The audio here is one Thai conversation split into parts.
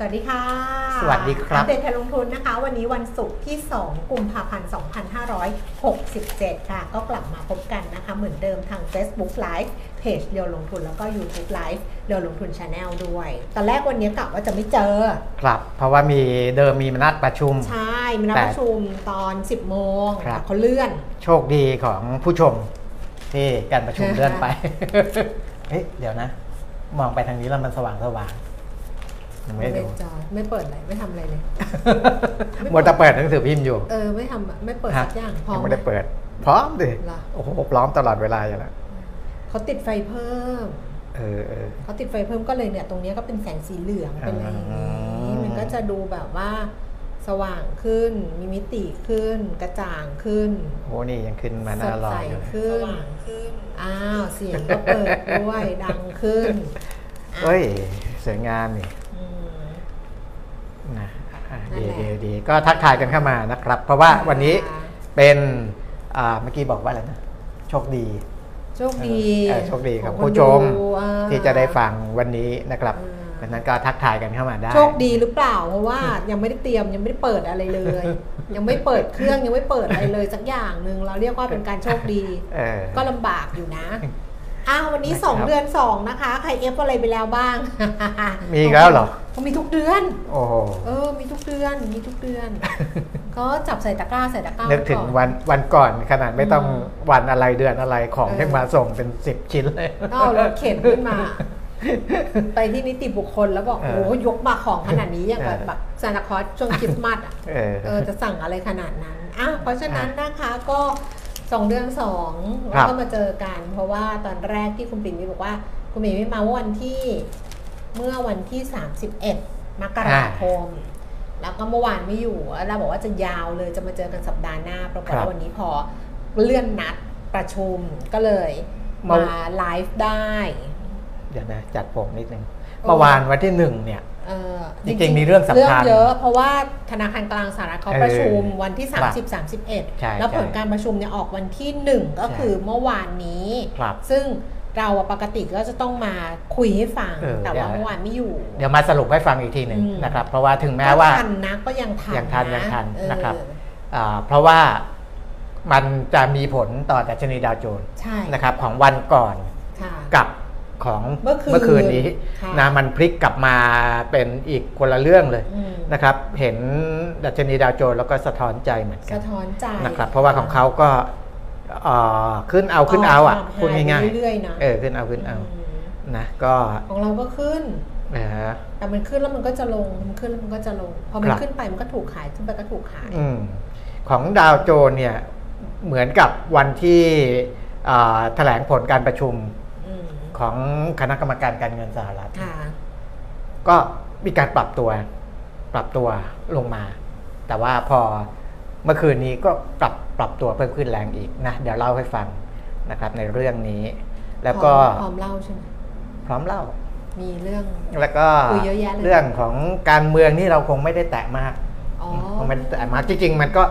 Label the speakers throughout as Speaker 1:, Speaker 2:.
Speaker 1: สวัสดีค่ะ
Speaker 2: สวัสดีครับ
Speaker 1: อัปเดตการลงทุนนะคะ วันนี้วันศุกร์ที่ 2 กุมภาพันธ์ 2567 ค่ะ ก็กลับมาพบกันนะคะ เหมือนเดิมทาง Facebook Live เพจเรียวลงทุนแล้วก็ YouTube Live เรียวลงทุน Channel ด้วย ตอนแรกวันนี้กะว่าจะไม่เจอ
Speaker 2: ครับ เพราะว่ามีเดิมมีมนัดประชุม
Speaker 1: ใช่ มีนัด
Speaker 2: แต่
Speaker 1: ประชุมตอน 10 โมง
Speaker 2: ครับ
Speaker 1: แต่เขาเลื่อน
Speaker 2: โชคดีของผู้ชมที่การประชุม
Speaker 1: นะคะ
Speaker 2: เลื่อนไป เฮ้ย เดี๋ยวนะ มองไปทางนี้แล้วมันสว่างสว่างยัง ไม่ได้ดู
Speaker 1: จอไม่เปิดอะไรไม่ทำอะไรเลยไม่เปิด
Speaker 2: มัวแต่เปิดหนังสือพิมพ์อยู่
Speaker 1: เออไม่ทำอะไม่เปิด
Speaker 2: ฮะ
Speaker 1: สักอย่างพอ
Speaker 2: ยัง
Speaker 1: ไหม
Speaker 2: ไม่ได้เปิด พร้อมดิ
Speaker 1: เหรอ
Speaker 2: โอ้โหพร้อมตลอดเวลาอยู่แล้ว
Speaker 1: เขาติดไฟเพิ่ม
Speaker 2: เออเออ
Speaker 1: เขาติดไฟเพิ่มก็เลยเนี่ย ตรงเนี้ยก็เป็นแสงสีเหลืองเป็นอะไรอย่างนี้
Speaker 2: อืม
Speaker 1: มันก็จะดูแบบว่า สว่างขึ้นมีมิติขึ้น กระจ่างขึ้น
Speaker 2: โอ้นี่ยังขึ้นมาห
Speaker 1: ส
Speaker 2: น้า
Speaker 1: ด
Speaker 2: รอ
Speaker 1: ใส
Speaker 2: อยู่เลย
Speaker 1: ขึ้นอ้าวเสียงก็เปิดด้วยดังขึ้น
Speaker 2: เฮ้ยสวยงามนี่
Speaker 1: อืม
Speaker 2: นะอะ
Speaker 1: นั่น
Speaker 2: ดี
Speaker 1: แหละ
Speaker 2: ดีดีก็ทักทายกันเข้ามานะครับ เพราะว่าวันนี้
Speaker 1: ค่ะ
Speaker 2: เป็นอ่าเมื่อกี้บอกว่าอะไรนะโชคดี
Speaker 1: โชคดี
Speaker 2: เออโชคดีของ
Speaker 1: น
Speaker 2: ผู้ชม
Speaker 1: ดูอ่า
Speaker 2: ที่จะได้ฟังวันนี้นะครับ
Speaker 1: อ่า
Speaker 2: ดังนั้นก็ทักทายกันเข้ามาได้
Speaker 1: โชคดีหรือเปล่าเพราะว่ายังไม่ได้เตรียมยังไม่ได้เปิดอะไรเลย ยังไม่เปิดเครื่องยังไม่เปิดอะไรเลยสักอย่างหนึ่งเราเรียกว่าเป็นการโชคดี
Speaker 2: เออ
Speaker 1: ก็ลำบากอยู่นะ อ้าววันนี้
Speaker 2: นะครับ
Speaker 1: 2 เดือน 2 นะคะ ใครเอฟอะไรไปแล้วบ้าง
Speaker 2: มีอีกแล้วเหรอ
Speaker 1: เขามีทุกเดือน
Speaker 2: โอ้โห
Speaker 1: เออ มีทุกเดือน มีทุกเดือน ก็จับใส่ตะกร้าใส่ตะกร้า
Speaker 2: นึกถึง
Speaker 1: ไอ
Speaker 2: วันวันก่อนขนาดไม่ต้อง
Speaker 1: อืม
Speaker 2: วันอะไรเดือนอะไรของ
Speaker 1: เออ
Speaker 2: ที่มาส่งเป็นสิบชิ้นเลย
Speaker 1: ก็เอารถเข็นขึ้นมา ไปที่นิติบุคคลแล้วบอก
Speaker 2: เออ
Speaker 1: โอ้โหยกมาของขนาดนี้อย่างกับ
Speaker 2: เออ
Speaker 1: แบบซานตาคลอสช่วงคริสต์มาสอะ
Speaker 2: เออ
Speaker 1: เออจะสั่งอะไรขนาดนั้นอะเพราะฉะนั้น
Speaker 2: อะ
Speaker 1: นะคะก็สองเดือนสอง
Speaker 2: ครั
Speaker 1: แล้ว
Speaker 2: บ
Speaker 1: ก็มาเจอกัน เพราะว่าตอนแรกที่คุณปิ่นมีบอกว่า คุณปิ่นไม่มาว่าวันที่ เมื่อวันที่ 31 มกราคม แล้วก็เมื่อวานไม่อยู่แล้วเราบอกว่าจะยาวเลยจะมาเจอกันสัปดาห์หน้าปรากฏ
Speaker 2: ครั
Speaker 1: ว่า
Speaker 2: บ
Speaker 1: วันนี้พอเลื่อนนัดประชุมก็เลย
Speaker 2: มา
Speaker 1: มาไลฟ์ได้
Speaker 2: เดี๋ยวนะจัดผมนิดนึง
Speaker 1: โอ้
Speaker 2: เมื่อวานวันที่หนึ่งเนี่ย
Speaker 1: เออ
Speaker 2: จริงๆมีเรื่องสำคัญ
Speaker 1: เรื่องเยอะเพราะว่าธนาคารกลางสหรัฐเขา
Speaker 2: เออ
Speaker 1: ประชุมวันที่
Speaker 2: ครับ
Speaker 1: 30
Speaker 2: ใช่
Speaker 1: 31 แล้วผล
Speaker 2: ใช่
Speaker 1: การประชุมเนี่ยออกวันที่ 1 ก็
Speaker 2: ใช่
Speaker 1: คือเมื่อวานนี้
Speaker 2: ครับ
Speaker 1: ซึ่ง เราอะปกติก็จะต้องมาคุยให้ฟัง
Speaker 2: เออ
Speaker 1: แต่ว่า
Speaker 2: เดี๋ยว
Speaker 1: เมื่อวานไม่อยู่
Speaker 2: เดี๋ยวมาสรุปให้ฟังอีกทีหนึ่ง
Speaker 1: อืม
Speaker 2: นะครับ เพราะว่าถึงแม้ว่า
Speaker 1: ก็ทันนะก็ยังทัน
Speaker 2: ยังทันยังทัน
Speaker 1: เออ
Speaker 2: นะครับอ่าเพราะว่ามันจะมีผลต่อดัชนีดาวโจนส์
Speaker 1: ใช่
Speaker 2: นะครับของวันก่อน
Speaker 1: ค่ะ
Speaker 2: กับของ
Speaker 1: เมื่อคืน
Speaker 2: นนี้
Speaker 1: ค่ะ
Speaker 2: นะมันพลิกกลับมาเป็นอีกคนละเรื่องเลย
Speaker 1: อืม
Speaker 2: นะครับ เห็นดัชนีดาวโจนส์แล้วก็สะท้อนใจเหมือนกั
Speaker 1: สะ
Speaker 2: น
Speaker 1: ท้อนใจ
Speaker 2: นะครับ เพราะว่าของเขาก็เอ่อ ขึ้นเอาขึ้นเอาอะพูดง่าย
Speaker 1: เรื่อยๆนะ
Speaker 2: ๆเออขึ้นเอาขึ้นเอา
Speaker 1: ม
Speaker 2: นะก็
Speaker 1: ของเราก็ขึ้น
Speaker 2: นะฮะ
Speaker 1: แต่มันขึ้นแล้วมันก็จะลงมันขึ้นแล้วมันก็จะลงพอมัน
Speaker 2: ครับ
Speaker 1: ขึ้นไปมันก็ถูกขายขึ้นไปก็ถูกขาย
Speaker 2: อืมของดาวโจนส์เนี่ยเหมือนกับวันที่อ่าแถลงผลการประชุม
Speaker 1: อืม
Speaker 2: ของคณะกรรมการการเงินสหรัฐ
Speaker 1: ค่ะ
Speaker 2: ก็มีการปรับตัว ปรับตัวลงมา แต่ว่าพอเมื่อคืนนี้ก็ปรับ ปรับตัวเพิ่มขึ้นแรงอีกนะเดี๋ยวเล่าให้ฟังนะครับในเรื่องนี้ แล้วก็
Speaker 1: พร้อมพร้อมเล่าใช่ไหม
Speaker 2: พร้อมเล่า
Speaker 1: มีเรื่อง
Speaker 2: แล้วก็
Speaker 1: คุยเยอะแยะเลย
Speaker 2: เรื่องของการเมืองนี่เราคงไม่ได้แตะมาก
Speaker 1: อ๋อ
Speaker 2: คงไม่ได้แตะมากจริงๆมันก็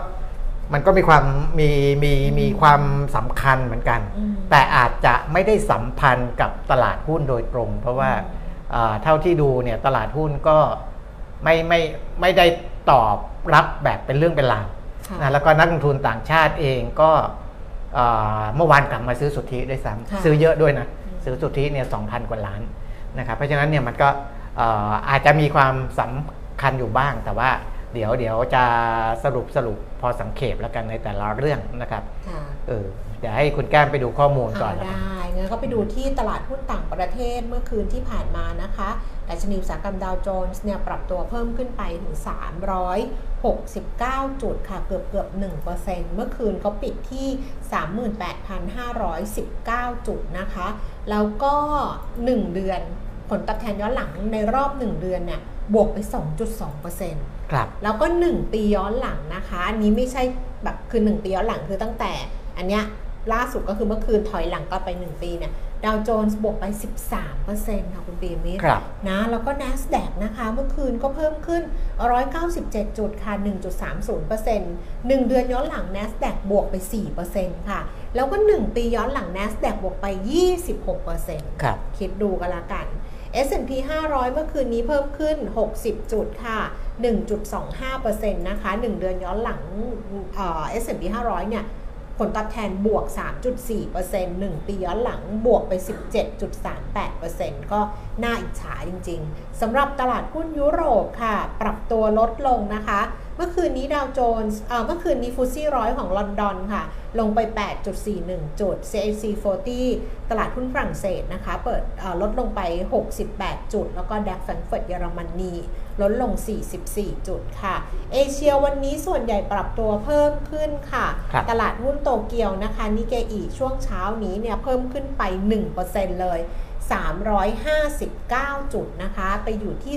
Speaker 2: มันก็มีความมีมีมีความสำคัญเหมือนกัน
Speaker 1: อืม
Speaker 2: แต่อาจจะไม่ได้สัมพันธ์กับตลาดหุ้นโดยตรง เพราะว่า
Speaker 1: อืม
Speaker 2: อ่าเท่าที่ดูเนี่ยตลาดหุ้นก็ไม่ไม่ไม่ได้ตอบรับแบบเป็นเรื่องเป็นราว
Speaker 1: ค่ะ
Speaker 2: นะแล้วก็นักลงทุนต่างชาติเองก็อ่าเมื่อวานกลับมาซื้อสุทธิด้วยซ้
Speaker 1: ค่ะำ
Speaker 2: ซื้อเยอะด้วยนะ
Speaker 1: อืม
Speaker 2: ซื้อสุทธิเนี่ยสองพันกว่าล้านนะครับเพราะฉะนั้นเนี่ยมันก็เอ่ออาจจะมีความสำคัญอยู่บ้าง แต่ว่าเดี๋ยวเดี๋ยวจะสรุปสรุปพอสังเขปแล้วกันในแต่ละเรื่องนะครับ
Speaker 1: ค่ะ
Speaker 2: เออ เดี๋ยวให้คุณแก้มไปดูข้อมูลก่อน
Speaker 1: อ่า
Speaker 2: นะครับ
Speaker 1: ได้งั้นก็ไปดูที่ตลาดหุ้นต่างประเทศเมื่อคืนที่ผ่านมานะคะดัชนีอุตสาหกรรมดาวโจนส์เนี่ยปรับตัวเพิ่มขึ้นไปถึง 369 จุดค่ะ เกือบเกือบ1%เมื่อคืนเขาปิดที่ 38,519 จุดนะคะ แล้วก็ 1 เดือนผลตอบแทนย้อนหลังในรอบ 1 เดือนเนี่ยบวกไป 2.2%
Speaker 2: ครับ
Speaker 1: แล้วก็ 1 ปีย้อนหลังนะคะ อันนี้ไม่ใช่แบบคือ 1 ปีย้อนหลังคือตั้งแต่อันเนี้ย ล่าสุดก็คือเมื่อคืนถอยหลังกลับไป 1 ปีเนี่ยดาวโจนส์บวกไป 13%ค่ะคุณปีมิตร
Speaker 2: ครับ
Speaker 1: นะแล้วก็ NASDAQ นะคะ เมื่อคืนก็เพิ่มขึ้น 197 จุดค่ะ 1.30% 1 เดือนย้อนหลัง NASDAQ บวกไป 4%ค่ะ แล้วก็ 1 ปีย้อนหลัง NASDAQ บวกไป 26%
Speaker 2: ครับ
Speaker 1: คิดดูกันละกัน S&P 500 เมื่อคืนนี้เพิ่มขึ้น 60 จุดค่ะ 1.25%นะคะ 1 เดือนย้อนหลังเอ่อ S&P 500 เนี่ย ผลตอบแทนบวก 3.4% 1 ปีย้อนหลังบวกไป 17.38%ก็น่าอิจฉาจริงๆสำหรับตลาดหุ้นยุโรปค่ะ ปรับตัวลดลงนะคะ เมื่อคืนนี้ดาวโจนส์เอ่อเมื่อคืนนี้ฟุตซี่ร้อยของลอนดอนค่ะ ลงไป 8.41 จุด CAC 40 ตลาดหุ้นฝรั่งเศสนะคะ เปิดเอ่อลดลงไป 68 จุด แล้วก็ดัคแฟรงก์เฟิร์ตเยอรมนีลดลง 44 จุดค่ะ เอเชียวันนี้ส่วนใหญ่ปรับตัวเพิ่มขึ้นค่ะ
Speaker 2: ครับ
Speaker 1: ตลาดหุ้นโตเกียวนะคะนิเกอีช่วงเช้านี้เนี่ยเพิ่มขึ้นไป 1%เลย 359 จุดนะคะ ไปอยู่ที่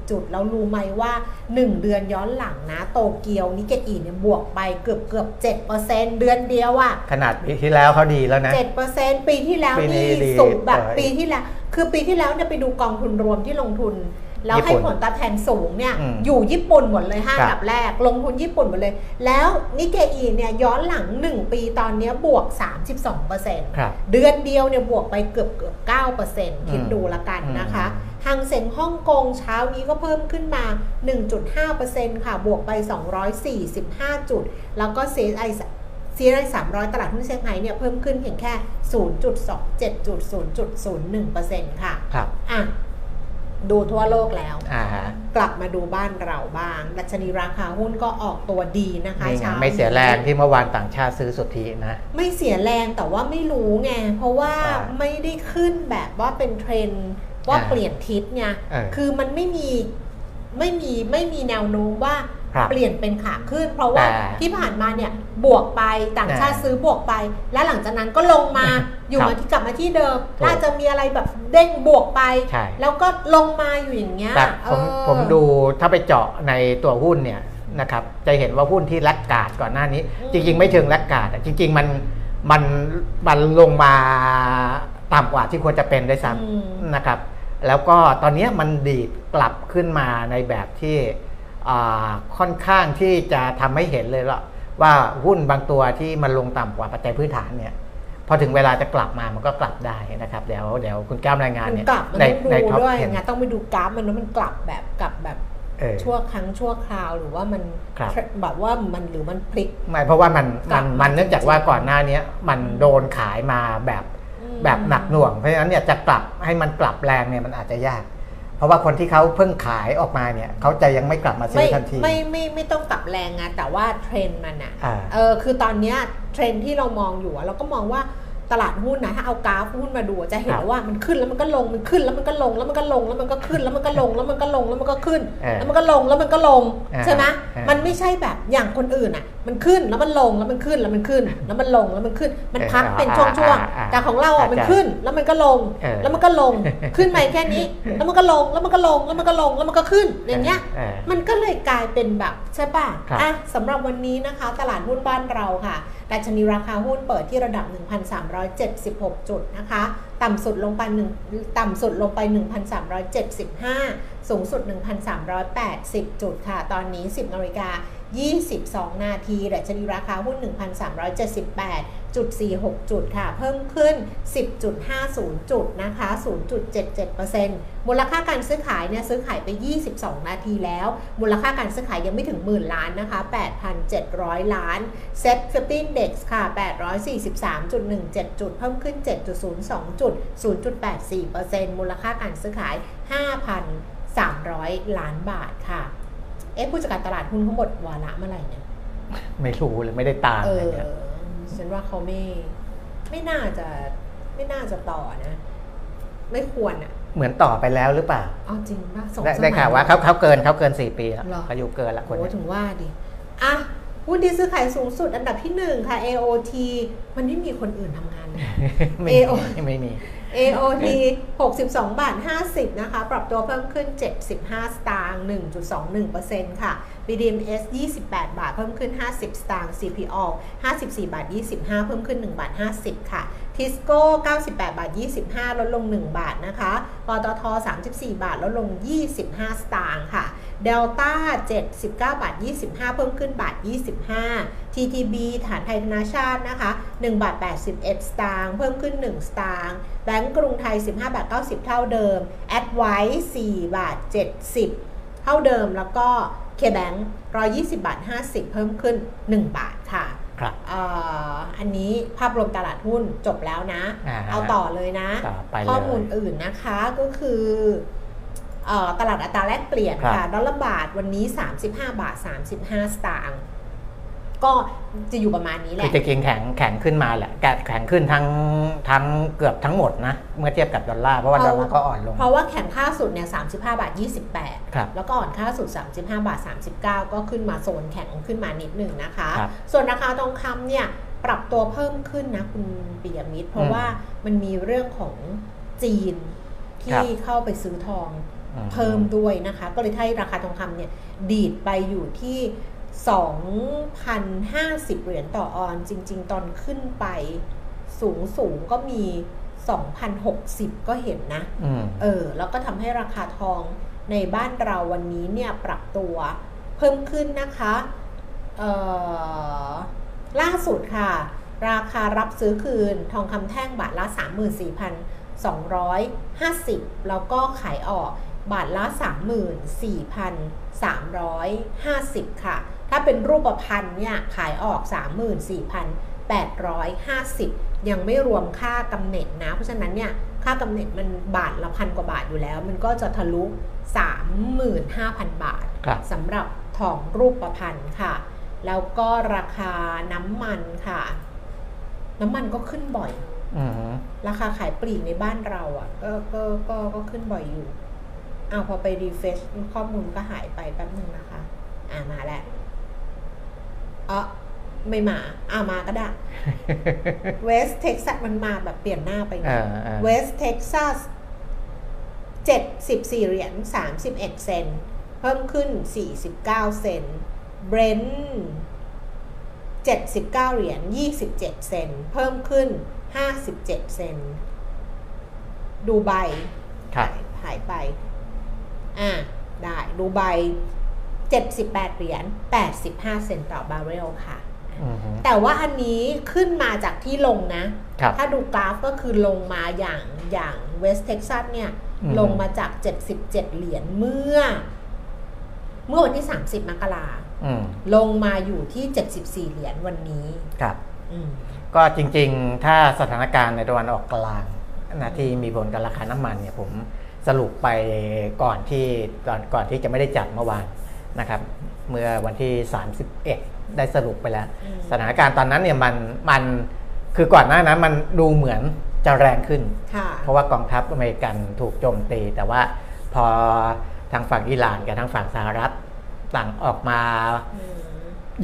Speaker 1: 36,370 จุดแล้วรู้ไหมว่า 1 เดือนย้อนหลังนะ โตเกียวนิเกอีเนี่ยบวกไปเกือบเกือบ7%เดือนเดียวอะ
Speaker 2: ขนาดปีที่แล้วเขาดีแล้วนะ
Speaker 1: 7%ปีที่แล้ว
Speaker 2: ปีนี้
Speaker 1: นี่
Speaker 2: ดี
Speaker 1: สูงแบบ
Speaker 2: เอ่ย
Speaker 1: ปีที่แล้ว คือปีที่แล้วเนี่ยไปดูกองทุนรวมที่ลงทุน แล้วให้
Speaker 2: ญี่ปุ่น
Speaker 1: ผลตอบแทนสูงเนี่ย
Speaker 2: อืม
Speaker 1: อยู่ญี่ปุ่นหมดเลยห้า
Speaker 2: ครับ
Speaker 1: อันดับแรก ลงทุนญี่ปุ่นหมดเลย แล้วนิเกอีเนี่ยย้อนหลัง 1 ปีตอนเนี้ยบวก 32%
Speaker 2: ครับ
Speaker 1: เดือนเดียวเนี่ยบวกไปเกือบเกือบ9%คิดดูละกันนะคะ
Speaker 2: อืม
Speaker 1: ฮังเซ็งฮ่องกงเช้านี้ก็เพิ่มขึ้นมา 1.5%ค่ะ บวกไป 245 จุด แล้วก็ CSI ซีไร300ตลาดหุ้นเซี่ยงไฮ้เนี่ยเพิ่มขึ้นเพียงแค่ 0.27จุด0.01%ค่ะ
Speaker 2: ครับ
Speaker 1: อะ ดูทั่วโลกแล้ว
Speaker 2: อ่าฮะ
Speaker 1: กลับมาดูบ้านเราบ้าง ดัชนีราคาหุ้นก็ออกตัวดีนะคะ
Speaker 2: นี่ไง
Speaker 1: เช้า
Speaker 2: ไม่เสียแรงที่เมื่อวานต่างชาติซื้อสุทธินะ
Speaker 1: ไม่เสียแรงแต่ว่าไม่รู้ไง เพราะว่า
Speaker 2: อ่า
Speaker 1: ไม่ได้ขึ้นแบบว่าเป็นเทรนด์ว่า
Speaker 2: อ่า
Speaker 1: เปลี่ยนทิศไง
Speaker 2: เออ
Speaker 1: คือมันไม่มีไม่มีไม่มีแนวโน้มว่า
Speaker 2: ครับ
Speaker 1: เปลี่ยนเป็นขาขึ้น เพราะว่า
Speaker 2: แต่
Speaker 1: ที่ผ่านมาเนี่ยบวกไปต่างชาติ
Speaker 2: อ่า
Speaker 1: ซื้อบวกไป และหลังจากนั้นก็ลงมา อยู่
Speaker 2: ครับ
Speaker 1: มาที่กลับมาที่เดิม
Speaker 2: ถูก
Speaker 1: น่าจะมีอะไรแบบเด้งบวกไป
Speaker 2: ใช่
Speaker 1: แล้วก็ลงมาอยู่อย่างเงี้ย
Speaker 2: แต่ผม
Speaker 1: เออ
Speaker 2: ผมดูถ้าไปเจาะในตัวหุ้นเนี่ยนะครับจะเห็นว่าหุ้นที่แลกกาดก่อนหน้านี้
Speaker 1: อืม
Speaker 2: จริง ๆ ไม่เชิงแลกกาดอะจริง ๆ มันมันมันลงมาต่ำกว่าที่ควรจะเป็นด้วยซ้
Speaker 1: อืมำ
Speaker 2: นะครับ แล้วก็ตอนนี้มันดีดกลับขึ้นมาในแบบที่อ่าค่อนข้างที่จะทำให้เห็นเลยละว่าหุ้นบางตัวที่มันลงต่ำกว่าปัจจัยพื้นฐานเนี่ย พอถึงเวลาจะกลับมามันก็กลับได้นะครับเดี๋ยวเดี๋ยวคุณแก้มรายงาน
Speaker 1: มัน
Speaker 2: เนี่ย
Speaker 1: กลับมัน
Speaker 2: ใน
Speaker 1: ต้อง
Speaker 2: ใน
Speaker 1: ดู
Speaker 2: ท็อป
Speaker 1: ด้วย
Speaker 2: 10
Speaker 1: ไงต้องไปดูกราฟมันว่ามันกลับแบบกลับแบบ
Speaker 2: เออ
Speaker 1: ชั่วครั้งชั่วคราวหรือว่ามัน
Speaker 2: ครับ
Speaker 1: แบบว่ามันหรือมันพลิก
Speaker 2: ไม่เพราะว่ามัน
Speaker 1: กลั
Speaker 2: มั
Speaker 1: บ
Speaker 2: น
Speaker 1: มา
Speaker 2: มันเนื่องจากว่าก่อนหน้านี้มันโดนขายมาแบบ
Speaker 1: อืม
Speaker 2: แบบหนักหน่วงเพราะฉะนั้นเนี่ยจะกลับให้มันกลับแรงเนี่ยมันอาจจะยากเพ ราะว่าคนที่เขาเพิ่งขายออกมาเนี่ยเขาจะยังไม่กลับมาซื้
Speaker 1: ไม่
Speaker 2: อทันที
Speaker 1: ไม่ไม่ไม่ต้องกลับแรงไงแต่ว่าเทรนด์มันอะ
Speaker 2: อ่า
Speaker 1: เออคือตอนเนี้ยเทรนด์ที่เรามองอยู่อะเราก็มองว่าตลาดหุ้นนะถ้าเอากราฟหุ้นมาดูอะจะเห็น
Speaker 2: ครับ
Speaker 1: ว่ามันขึ้นแล้วมันก็ลงมันขึ้นแล้วมันก็ลงแล้วมันก็ลงแล้วมันก็ขึ้นแล้วมันก็ลงแล้วมันก็ลงแล้วมันก็ขึ้น
Speaker 2: เออ
Speaker 1: แล้วมันก็ลงแล้วมันก็ลง
Speaker 2: อ่า
Speaker 1: ใช่ไหม
Speaker 2: เออ
Speaker 1: มันไม่ใช่แบบอย่างคนอื่นอะ มันขึ้นแล้วมันลงแล้วมันขึ้นแล้วมันขึ้น แล้วมันลงแล้วมันขึ้น มันพัก
Speaker 2: เออ
Speaker 1: เป็น
Speaker 2: อ่า
Speaker 1: ช่วง
Speaker 2: อ่าอ่า
Speaker 1: ๆแต่ของเราอะมัน
Speaker 2: เข้าใจ
Speaker 1: ขึ้นแล้วมันก็ลง
Speaker 2: เออ
Speaker 1: แล้วมันก็ลงขึ้นมาแค่นี้ แล้วมันก็ลงแล้วมันก็ลงแล้วมันก็ลงแล้วมันก็ขึ้นอย่างเงี้ย
Speaker 2: เออ
Speaker 1: มันก็เลยกลายเป็นแบบใช่ป่ะ
Speaker 2: ครับ
Speaker 1: อะสำหรับวันนี้นะคะ ตลาดหุ้นบ้านเราค่ะดัชนีราคาหุ้นเปิดที่ระดับ 1,376 จุดนะคะ ต่ำสุดลงไปหนึ่งต่ำสุดลงไป 1,375 สูงสุด 1,380 จุดค่ะ ตอนนี้ 10นาฬิกา 22 นาทีดัชนีราคาหุ้น 1,378จุด46 จุดค่ะ เพิ่มขึ้น 10.50 จุดนะคะ 0.77%มูลค่าการซื้อขายเนี่ยซื้อขายไป 22 นาทีแล้ว มูลค่าการซื้อขายยังไม่ถึงหมื่นล้านนะคะ 8,700 ล้าน Set 50 Index ค่ะ 843.17 จุด เพิ่มขึ้น 7.02 จุด 0.84%มูลค่าการซื้อขาย5,300 ล้านบาทค่ะ เอ๊ะผู้จัดการตลาดหุ้นเขาหมดวาระเมื่อไหร่เนี่ย
Speaker 2: ไม่รู้เลยไม่ได้ตาม
Speaker 1: เอ
Speaker 2: เล
Speaker 1: อย
Speaker 2: เนี่ย
Speaker 1: ฉันว่าเขาไม่ ไม่น่าจะไม่น่าจะต่อนะ ไม่ควรอะ
Speaker 2: เหมือนต่อไปแล้วหรือเปล่า
Speaker 1: เอาจริงป่ะสอง
Speaker 2: ได้
Speaker 1: สมัย
Speaker 2: ได้ข่าวว่าเขาเขาเกินเขาเกินสี่ปีแล้ว
Speaker 1: เหรอ
Speaker 2: เขาอยู่เกินละคน
Speaker 1: โอ้
Speaker 2: เนี้
Speaker 1: ถึงว่าดิอะหุ้นที่ซื้อขายสูงสุดอันดับที่หนึ่งค่ะ AOT มันไม่มีคนอื่นทำงานเลย
Speaker 2: ไม่
Speaker 1: AO
Speaker 2: มีไม่มี
Speaker 1: AOT 62 บาท 50 นะคะ ปรับตัวเพิ่มขึ้น 75 สตางค์ 1.21%ค่ะ BDMs 28 บาท เพิ่มขึ้น 50 สตางค์ CPO 54 บาท 25 เพิ่มขึ้น 1 บาท 50 ค่ะ Tisco 98 บาท 25 ลดลง 1 บาทนะคะปตท 34 บาท ลดลง 25 สตางค์ค่ะ Delta 79 บาท 25 เพิ่มขึ้นบาท 25 TTB ฐานไทยธนาชาตินะคะ 1 บาท 81 สตางค์ เพิ่มขึ้น 1 สตางค์ แบงก์กรุงไทย 15 บาท 90 เท่าเดิม Advice 4บาท 70 เท่าเดิมแล้วก็ KBank 120บาท50เพิ่มขึ้น 1 บาทค่ะ
Speaker 2: ครับ
Speaker 1: เอ่ออันนี้ภาพรวมตลาดหุ้นจบแล้วนะ
Speaker 2: อ่าฮะ
Speaker 1: เอาต่อเลยนะ
Speaker 2: ต่อไปเลย
Speaker 1: ข้อมูลอื่นนะคะก็คือเอ่อตลาดอัตราแลกเปลี่ยน
Speaker 2: ครับ
Speaker 1: ค่ะ ดอลลาร์บาทวันนี้ 35 บาท 35 สตางค์ ก็จะอยู่ประมาณนี้แห
Speaker 2: คือ
Speaker 1: ละ
Speaker 2: จะเก่งแข็งแข็งขึ้นมาแหละแกแข็งขึ้นทั้งทั้งเกือบทั้งหมดนะ เมื่อเทียบกับดอลลาร์เพราะว่าดอลลาร์ก็อ่อนลง
Speaker 1: เพราะว่าแข็งค่าสุดเนี่ย35บาท28
Speaker 2: ครับ
Speaker 1: แล้วก็อ่อนค่าสุด35บาท39ก็ขึ้นมาโซนแข็งขึ้นมานิดหนึ่งนะคะ
Speaker 2: ครับ
Speaker 1: ส่วนราคาทองคำเนี่ยปรับตัวเพิ่มขึ้นนะคุณปิยมิตร เพราะ
Speaker 2: อืม
Speaker 1: ว่ามันมีเรื่องของจีน
Speaker 2: ครั
Speaker 1: ที่
Speaker 2: บ
Speaker 1: เข้าไปซื้อทอง
Speaker 2: อืม
Speaker 1: เพิ่มด้วยนะคะ ก็เลยให้ราคาทองคำเนี่ยดีดไปอยู่ที่ 2,050 เหรียญต่อออนจริง ๆ ตอนขึ้นไปสูงสูงก็มี 2,060 ก็เห็นนะ
Speaker 2: อืม
Speaker 1: เออ แล้วก็ทำให้ราคาทองในบ้านเราวันนี้เนี่ยปรับตัวเพิ่มขึ้นนะคะเอ่อล่าสุดค่ะ ราคารับซื้อคืนทองคำแท่งบาทละ 34,250 แล้วก็ขายออก บาทละ 34,350 ค่ะ ถ้าเป็นรูปพันธ์เนี่ยขายออก 34,850 ยังไม่รวมค่ากำเนิดนะ เพราะฉะนั้นเนี่ยค่ากำเนิดมันบาทละพันกว่าบาทอยู่แล้ว มันก็จะทะลุ 35,000 บาท
Speaker 2: ครับ
Speaker 1: สำหรับทองรูปประพันธ์ค่ะ แล้วก็ราคาน้ำมันค่ะ น้ำมันก็ขึ้นบ่อย
Speaker 2: อืม
Speaker 1: ราคาขายปลีกในบ้านเราอะก็ก็ก็ก็ขึ้นบ่อยอยู่ อ้าวพอไปรีเฟชข้อมูลก็หายไปแป๊บหนึ่งนะคะ อ่ามาแล้วเออไม่มาอ่ามาก็ได้เวสเท็กซัสมันมาแบบเปลี่ยนหน้าไป
Speaker 2: เออเออ
Speaker 1: เวสเท็กซัส74เหรียญ31เซนต์เพิ่มขึ้น49เซนต์เบรนท์79เหรียญ27เซนต์เพิ่มขึ้น57เซนต์ดูไบ
Speaker 2: ครับ
Speaker 1: หายหายไป อ่าได้ดูไบ78 เหรียญ 85 เซนต์ต่อบาร์เรลค่ะ
Speaker 2: อืม
Speaker 1: แต่ว่าอันนี้ขึ้นมาจากที่ลงนะ
Speaker 2: ครับ
Speaker 1: ถ้าดูกราฟก็คือลงมาอย่างอย่างเวสเท็กซัสเนี่ย
Speaker 2: อืม
Speaker 1: ลงมาจาก 77 เหรียญเมื่อ เมื่อวันที่ 30 มกรา
Speaker 2: อืม
Speaker 1: ลงมาอยู่ที่ 74 เหรียญวันนี้
Speaker 2: ครับ
Speaker 1: อืม
Speaker 2: ก็จริงๆ ถ้าสถานการณ์ในตะวันออกกลางนะที่มีผลกับราคาน้ำมันเนี่ยผม สรุปไปก่อนที่ก่อนก่อนที่จะไม่ได้จัดเมื่อวานนะครับ เมื่อวันที่ 31 ได้สรุปไปแล้ว
Speaker 1: อืม
Speaker 2: สถานการณ์ตอนนั้นเนี่ยมันมันคือก่อนหน้านั้นมันดูเหมือนจะแรงขึ้น
Speaker 1: ค่ะ
Speaker 2: เพราะว่ากองทัพอเมริกันถูกโจมตี แต่ว่าพอทางฝั่งอิหร่านกับทางฝั่งสหรัฐต่างออกมา
Speaker 1: อืม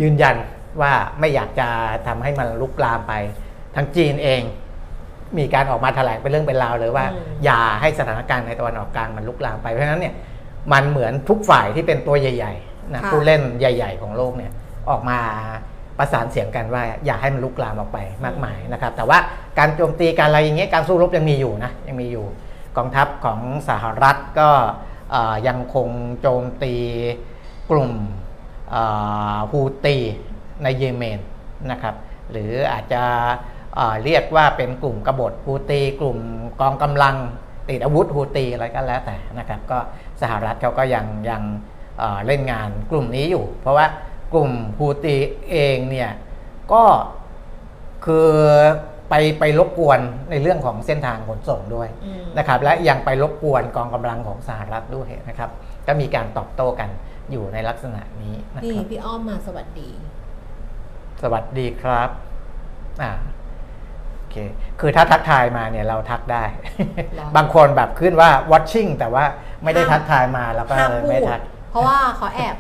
Speaker 2: ยืนยันว่าไม่อยากจะทำให้มันลุกลามไป ทางจีนเอง มีการออกมาแถลงเป็นเรื่องเป็นราวเลยว่า
Speaker 1: อืม
Speaker 2: อย่าให้สถานการณ์ในตะวันออกกลางมันลุกลามไปเพราะฉะนั้นเนี่ยมันเหมือนทุกฝ่ายที่เป็นตัวใหญ่ๆนะผู้เล่นใหญ่ ๆ ของโลกเนี่ยออกมาประสานเสียงกันว่าอย่าให้มันลุกลามออกไปมากมายนะครับแต่ว่าการโจมตีการอะไรอย่างเงี้ยการสู้รบยังมีอยู่นะยังมีอยู่กองทัพของสหรัฐก็เอ่อยังคงโจมตีกลุ่มฮูตีในเยเมนนะครับหรืออาจจะ เอ่อเรียกว่าเป็นกลุ่มกบฏฮูตี กลุ่มกองกำลังติดอาวุธฮูตีอะไรก็แล้วแต่นะครับก็สหรัฐเขาก็ยังยังเอ่อเล่นงานกลุ่มนี้อยู่ เพราะว่ากลุ่มฮูตีเองเนี่ยก็คือไปไปรบกวนในเรื่องของเส้นทางขนส่งด้วย
Speaker 1: อืม
Speaker 2: นะครับและยังไปรบกวนกองกำลังของสหรัฐด้วยนะครับก็มีการตอบโต้กันอยู่ในลักษณะนี้นะ
Speaker 1: นี่
Speaker 2: ครับ
Speaker 1: พี่อ้อมมาสวัสดี
Speaker 2: สวัสดีครับอ่าโอ เค คือถ้าทักทายมาเนี่ยเราทักได้
Speaker 1: หรอ
Speaker 2: บางคนแบบขึ้นว่า watching แต่ว่าไม่ได้
Speaker 1: ห้าม
Speaker 2: ทักทายมาแล้วก็
Speaker 1: ห้าม
Speaker 2: เลย
Speaker 1: พู
Speaker 2: ไม่
Speaker 1: ด
Speaker 2: ทัก
Speaker 1: เพราะว่าเขาแอบ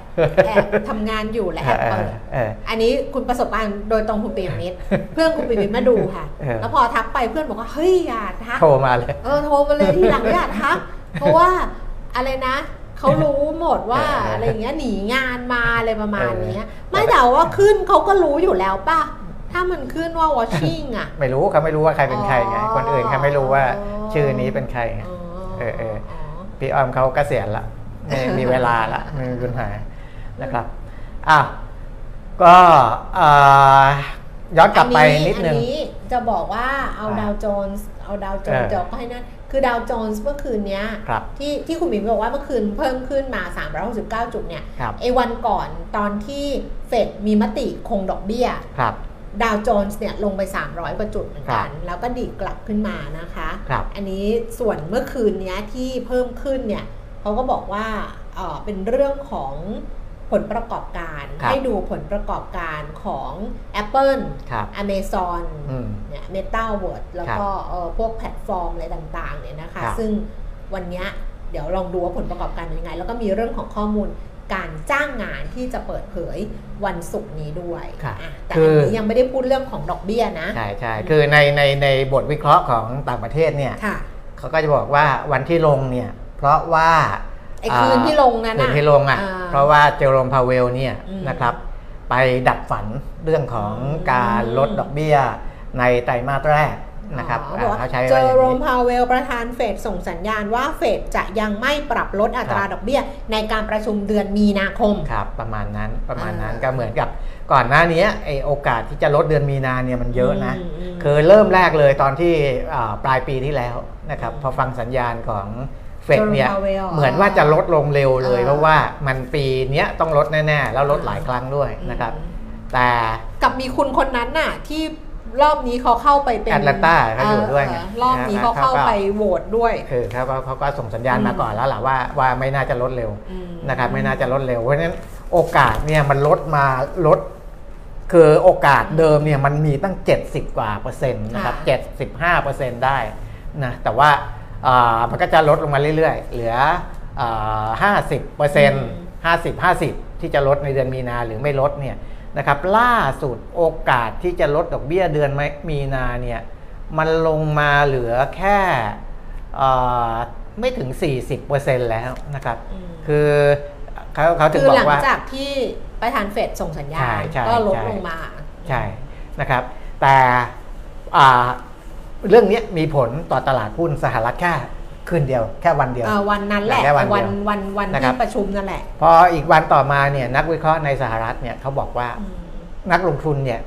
Speaker 1: แอบทำงานอยู่และแอบเปิด
Speaker 2: เออ
Speaker 1: อันนี้คุณประสบการณ์โดยตรงคุณปีมิตรเพื่อนคุณปีมิตรมาดูค่ะ
Speaker 2: เออ
Speaker 1: แล้วพอทักไปเพื่อนบอกว่าเฮ้ยอย่าทัก
Speaker 2: โทรมาเลย
Speaker 1: เออโทรมาเลยที่หลังอย่าทัก เพราะว่าอะไรนะเขารู้หมดว่า
Speaker 2: เออเอออ
Speaker 1: อะไรอย่างเงี้ยหนีงานมาอะไรประมาณเนี้ย
Speaker 2: เออ
Speaker 1: ไม่แต่ว่าขึ้นเขาก็รู้อยู่แล้วป่ะ ถ้ามันขึ้นว่า watching อะ
Speaker 2: ไม่รู้เขาไม่รู้ว่าใครเป็นใครไง
Speaker 1: อ๋อ
Speaker 2: คนอื่นเขาไม่รู้ว่าชื่อนี้เป็นใครไง
Speaker 1: อ๋อ
Speaker 2: เออเออพี่อ้อมเขาเกษียณละไม่มีเวลาละไม่มีปัญหานะครับอ้าวก็เอ่อย้อนกลับไปนิดนึง
Speaker 1: อันี้จะบอกว่าเอา
Speaker 2: อ่า
Speaker 1: ดาวโจนส์เอาดาวโจนส์
Speaker 2: เออ
Speaker 1: เดี๋ยวก็ให้นั่นคือดาวโจนส์เมื่อคืนเนี้ย
Speaker 2: ครับ
Speaker 1: ที่ที่คุณหมิมบอกว่าเมื่อคืนเพิ่มขึ้นมา 369 จุดเนี่ย
Speaker 2: ครับ
Speaker 1: ไอ้วันก่อนตอนที่เฟดมีมติคงดอกเบี้ย
Speaker 2: ครับ
Speaker 1: ดาวโจนส์เนี่ยลงไป 300 กว่าจุดเหมือนกัน แล้วก็ดีดกลับขึ้นมานะคะ
Speaker 2: ครับ
Speaker 1: อันนี้ส่วนเมื่อคืนเนี้ยที่เพิ่มขึ้นเนี่ยเขาก็บอกว่าเอ่อเป็นเรื่องของผลประกอบการ
Speaker 2: ครับ
Speaker 1: ให้ดูผลประกอบการของ Apple
Speaker 2: ครับ
Speaker 1: Amazon
Speaker 2: อืม
Speaker 1: เนี่ย Meta w o r d แล้วก็เอ่อพวกแพลตฟอร์มอะไรต่างๆเนี่ยนะคะ
Speaker 2: ครับ
Speaker 1: ซึ่งวันเนี้ยเดี๋ยวลองดูว่าผลประกอบการเป็นยังไง แล้วก็มีเรื่องของข้อมูล การจ้างงานที่จะเปิดเผยวันศุกร์นี้ด้วย
Speaker 2: ครับ
Speaker 1: อะแต่
Speaker 2: คือ
Speaker 1: อันนี้ยังไม่ได้พูดเรื่องของดอกเบี้ยนะ
Speaker 2: ใช่ใช่คือในในในบทวิเคราะห์ของต่างประเทศเนี่ย
Speaker 1: ค่ะ
Speaker 2: เขาก็จะบอกว่าวันที่ลงเนี่ยเพราะว่า
Speaker 1: ไอ้คืนที่ลงนั้น
Speaker 2: คื
Speaker 1: น่ะ
Speaker 2: นที่ลงอะ
Speaker 1: อ่า
Speaker 2: เพราะว่าเจอโรมพาเวลเนี่ย
Speaker 1: อืม
Speaker 2: นะครับไปดับฝันเรื่องของ
Speaker 1: อืม
Speaker 2: การลดดอกเบี้ยในไตรมาสแรก นะครับ
Speaker 1: อ๋อบอกว่า
Speaker 2: เขาใช้
Speaker 1: เจ
Speaker 2: ว่าอ
Speaker 1: อย่างโรม
Speaker 2: นี้
Speaker 1: พาวเวลประธานเฟดส่งสัญญาณว่าเฟดจะยังไม่ปรับลดอัตรา
Speaker 2: ครับ
Speaker 1: ดอกเบี้ย ในการประชุมเดือนมีนาคม
Speaker 2: ครับประมาณนั้นประมาณนั้น
Speaker 1: อ่า
Speaker 2: ก็เหมือนกับก่อนหน้านี้ไอโอกาสที่จะลดเดือนมีนาเนี่ยมันเยอะนะ
Speaker 1: อืมอืม
Speaker 2: คือเริ่มแรกเลยตอนที่อ่าปลายปีที่แล้วนะครับพอฟังสัญญาณของเฟดเนี่ย
Speaker 1: Jerome Powell
Speaker 2: เหมือนว่าจะลดลงเร็วเลย
Speaker 1: อ่า
Speaker 2: เพราะว่ามันปีเนี้ยต้องลดแน่ ๆ แล้วลดหลายครั้งด้วยนะครับ แต่
Speaker 1: กับมีคุณคนนั้นน่ะที่ รอบนี้เขาเข้าไปเป็น
Speaker 2: แอตแลนตาเขาอยู่ด้วยไง
Speaker 1: เรอบนี้เขาเข้าไปโหวตด้วย
Speaker 2: คือเขาก็เขาก็ส่งสัญญาณ
Speaker 1: อืม
Speaker 2: มาก่อนแล้วล่ะว่าว่าไม่น่าจะลดเร็ว
Speaker 1: อืม
Speaker 2: นะครับไม่น่าจะลดเร็วเพราะฉะนั้นโอกาสเนี่ยมันลดมาลด คือโอกาสเดิมเนี่ยมันมีตั้ง 70 กว่าเปอร์เซ็นต์นะครับ
Speaker 1: ค่ะ
Speaker 2: 75เปอร์เซ็นต์ได้นะแต่ว่าอ่ามันก็จะลดลงมาเรื่อยๆ เหลือห้าสิบเปอร์เซ็นต์ห้าสิบห้าสิบที่จะลดในเดือนมีนาหรือไม่ลดเนี่ย นะครับล่าสุดโอกาสที่จะลดดอกเบี้ยเดือนมีนาเนี่ยมันลงมาเหลือแค่อ่าไม่ถึง 40%แล้วนะครับ
Speaker 1: อืม
Speaker 2: คือเขาเขาถึง
Speaker 1: คือบ
Speaker 2: อ
Speaker 1: หลั
Speaker 2: ก
Speaker 1: ง
Speaker 2: ว่า
Speaker 1: จากที่ประธานเฟดส่งสัญญา
Speaker 2: ใช่
Speaker 1: ณ
Speaker 2: ใช่
Speaker 1: ก็ลด
Speaker 2: ใช่
Speaker 1: ลงมา
Speaker 2: ใช่นะครับ แต่อ่าเรื่องนี้มีผลต่อตลาดหุ้นสหรัฐแค่ คืนเดียวแค่วันเดียว
Speaker 1: เอ่อวันนั้นแหละ
Speaker 2: แค่วันเดียว
Speaker 1: วันวันวัน
Speaker 2: นะครั
Speaker 1: ที่
Speaker 2: บ
Speaker 1: ประชุมนั่นแหละ
Speaker 2: พออีกวันต่อมาเนี่ยนักวิเคราะห์ในสหรัฐเนี่ยเขาบอกว่า
Speaker 1: อืม
Speaker 2: นักลงทุนเนี่ย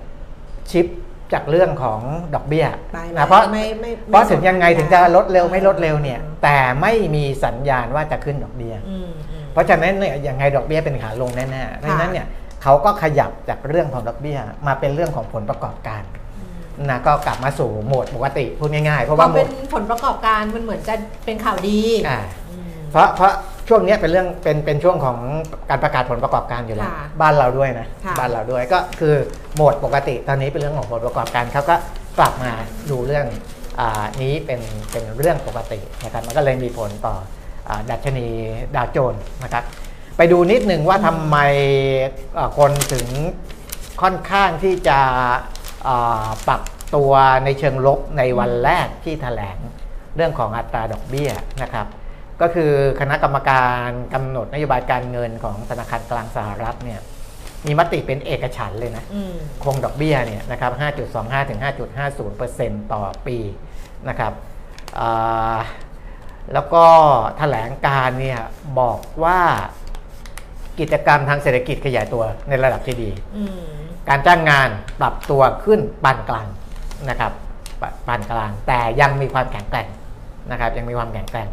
Speaker 2: ชิปจากเรื่องของดอกเบี้ย
Speaker 1: ไปแล้
Speaker 2: นะ
Speaker 1: ว
Speaker 2: เพราะ
Speaker 1: ไม่ไม่ไม่
Speaker 2: เพราะถึงยังไง
Speaker 1: สนใจ
Speaker 2: ถึงจะลดเร็วไม่ลดเร็วเนี่ย
Speaker 1: อืม
Speaker 2: แต่ไม่มีสัญญาณว่าจะขึ้นดอกเบี้ย
Speaker 1: อืมอืม
Speaker 2: เพราะฉะนั้นเนี่ยยังไงดอกเบี้ยเป็นขาลงแน่ๆเพราะฉะนั้นเนี่ยเขาก็ขยับจากเรื่องของดอกเบี้ยมาเป็นเรื่องของผลประกอบการ นะก็กลับมาสู่โหมดปกติพูดง่ายๆ เพราะ
Speaker 1: พ
Speaker 2: ว่า
Speaker 1: อ
Speaker 2: โหม
Speaker 1: เป็
Speaker 2: ด
Speaker 1: นผลประกอบการมันเหมือนจะเป็นข่าวดี
Speaker 2: อ่า
Speaker 1: อืม
Speaker 2: เพราะเพราะช่วงเนี้ยเป็นเรื่องเป็นเป็นช่วงของการประกาศผลประกอบการอยู่แล้ว
Speaker 1: ค่ะ
Speaker 2: บ้านเราด้วยนะ
Speaker 1: ค่ะ
Speaker 2: บ้านเราด้วยก็คือโหมดปกติตอนนี้เป็นเรื่องของผลประกอบการเขาก็กลับมาดูเรื่องอานี้เป็นเป็นเรื่องปกตินะครับมันก็เลยมีผลต่ออาดัชนีดาวโจนส์นะครับไปดูนิดหนึ่งว่าทำไมอ่าคนถึงค่อนข้างที่จะอ่า ปรับตัวในเชิงลบในวันแรกที่แถลงเรื่องของอัตราดอกเบี้ยนะครับ ก็คือคณะกรรมการกำหนดนโยบายการเงินของธนาคารกลางสหรัฐเนี่ยมีมติเป็นเอกฉันท์เลยนะ
Speaker 1: อืม
Speaker 2: คงดอกเบี้ยเนี่ยนะครับ 5.25 ถึง 5.50%ต่อปีนะครับอ่าแล้วก็แถลงการเนี่ยบอกว่ากิจกรรมทางเศรษฐกิจขยายตัวในระดับที่ดี
Speaker 1: อืม
Speaker 2: การจ้างงานปรับตัวขึ้นปานกลางนะครับปปานกลาง แต่ยังมีความแข็งแกร่งนะครับยังมีความแข็งแกร่ง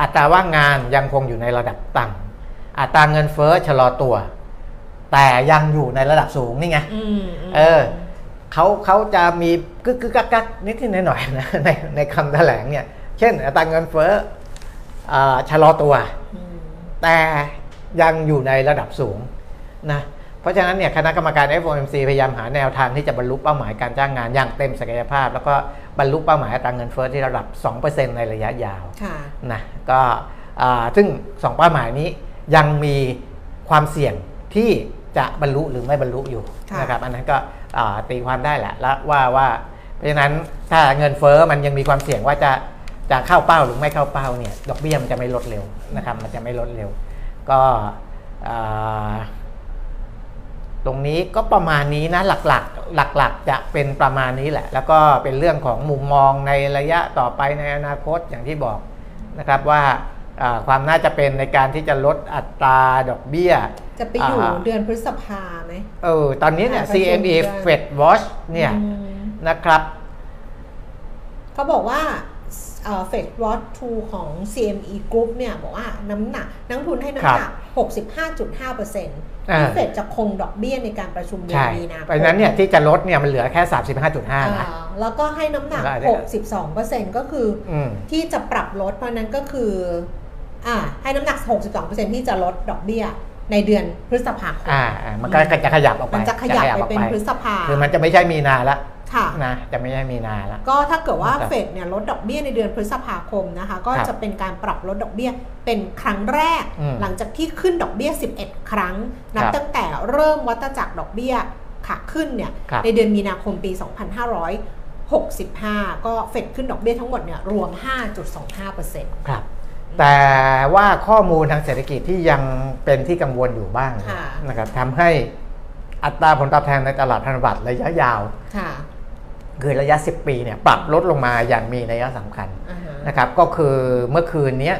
Speaker 2: อัตราว่างงานยังคงอยู่ในระดับต่ำอัตราเงินเฟ้อชะลอตัว แต่ยังอยู่ในระดับสูงนี่ไง
Speaker 1: อืมม
Speaker 2: เออเขาเขาจะมีกึกกึกกักกักนิดนิดหน่อยหน่อยๆนะในในคำแถลงเนี่ย เช่น อัตราเงินเฟ้ออ่าชะลอตัว
Speaker 1: ม
Speaker 2: แต่ยังอยู่ในระดับสูงนะ เพราะฉะนั้นเนี่ยคณะกรรมการ FOMC พยายามหาแนวทางที่จะบรรลุเป้าหมายการจ้างงานอย่างเต็มศักยภาพ แล้วก็บรรลุเป้าหมายอัตราเงินเฟ้อที่ระดับ 2%ในระยะยาว
Speaker 1: ค่ะ
Speaker 2: นะก็อ่าซึ่งสองเป้าหมายนี้ยังมีความเสี่ยงที่จะบรรลุหรือไม่บรรลุอยู่
Speaker 1: ค่ะ
Speaker 2: นะครับอันนั้นก็อ่าตีความได้แหละแล้วว่าว่า เพราะฉะนั้นถ้าเงินเฟ้อมันยังมีความเสี่ยงว่าจะจะเข้าเป้าหรือไม่เข้าเป้าเนี่ยดอกเบี้ยมันจะไม่ลดเร็วนะครับมันจะไม่ลดเร็ว ก็อ่า ตรงนี้ก็ประมาณนี้นะหลักๆ หลักๆ จะเป็นประมาณนี้แหละ แล้วก็เป็นเรื่องของมุมมองในระยะต่อไปในอนาคตอย่างที่บอกนะครับว่าอ่าความน่าจะเป็นในการที่จะลดอัตราดอกเบี้ย
Speaker 1: จะไปอยู่
Speaker 2: อ่า
Speaker 1: เดือนพฤษภาไหม
Speaker 2: เออตอนนี้เนี่ย
Speaker 1: อ่าประชุม
Speaker 2: CME
Speaker 1: กัน
Speaker 2: Fed Watch เนี่ย
Speaker 1: อืม
Speaker 2: นะครับ
Speaker 1: เขาบอกว่า เฟดวอตทูของ CME Group เนี่ยบอกว่าน้ำหนักนักทุนให้น้ำหนัก 65.5%ที่เฟดจะคงดอกเบี้ยในการประชุมเดือน
Speaker 2: ใช่
Speaker 1: มีนาคม
Speaker 2: เพราะฉะนั้นเนี่ยที่จะลดเนี่ยมันเหลือแค่ 35.5นะ
Speaker 1: อ่าแล้วก็ให้น้ำหนัก
Speaker 2: ได้ได้
Speaker 1: 62%ก็คืออ
Speaker 2: อืม
Speaker 1: ที่จะปรับลดเพราะฉะนั้นก็คืออ่าให้น้ำหนัก 62%ที่จะลดดอกเบี้ยในเดือนพฤษภาคม
Speaker 2: อ่าอ่ามันก็จะขยับออกไป
Speaker 1: มันจะขยับไป
Speaker 2: ออก
Speaker 1: เป็นพฤษภา
Speaker 2: คือมันจะไม่ใช่มีนาละ
Speaker 1: ค่ะ
Speaker 2: นะจะไม่ใช่มีนาละ
Speaker 1: ก็ถ้าเกิดว่า
Speaker 2: ครับ
Speaker 1: เฟดเนี่ยลดดอกเบี้ยในเดือนพฤษภาคมนะคะ ก็
Speaker 2: ครับ
Speaker 1: จะเป็นการปรับลดดอกเบี้ยเป็นครั้งแรก
Speaker 2: อืม
Speaker 1: หลังจากที่ขึ้นดอกเบี้ย 11 ครั้ง นับ
Speaker 2: ครับ
Speaker 1: ตั้งแต่เริ่มวัฏจักรดอกเบี้ยขาขึ้นเนี่ย
Speaker 2: ครับ
Speaker 1: ในเดือนมีนาคมปี 2565 ก็เฟดขึ้นดอกเบี้ยทั้งหมดเนี่ยรวม 5.25%
Speaker 2: ครับแต่ว่าข้อมูลทางเศรษฐกิจที่ยังเป็นที่กังวลอยู่บ้าง
Speaker 1: ค่ะ
Speaker 2: นะครับทำให้อัตราผลตอบแทนในตลาดพันธบัตรระยะยาว
Speaker 1: ค่ะ
Speaker 2: คือระยะ 10 ปีเนี่ยปรับลดลงมาอย่างมีนัยสำคัญ
Speaker 1: อ่าฮะ
Speaker 2: นะครับก็คือเมื่อคืนเนี้ย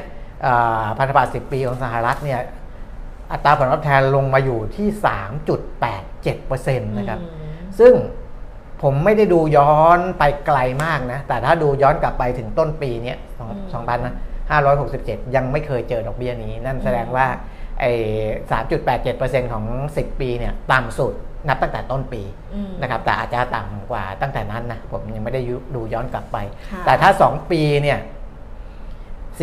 Speaker 2: อ่าพันธบัตร 10 ปีของสหรัฐเนี่ยอัตราผลตอบแทนลงมาอยู่ที่ 3.87%นะครับ
Speaker 1: อืม
Speaker 2: ซึ่งผมไม่ได้ดูย้อนไปไกลมากนะ แต่ถ้าดูย้อนกลับไปถึงต้นปีเนี้ย2,567 ยังไม่เคยเจอดอกเบี้ยนี้ นั่นแสดงว่าไอ้3.87%ของ 10 ปีเนี่ยต่ำสุด นับตั้งแต่ต้นปี
Speaker 1: อืม
Speaker 2: นะครับแต่อาจจะต่ำกว่าตั้งแต่นั้นนะผมยังไม่ได้ยุดูย้อนกลับไป
Speaker 1: ค่ะ
Speaker 2: แต่ถ้า 2 ปีเนี่ย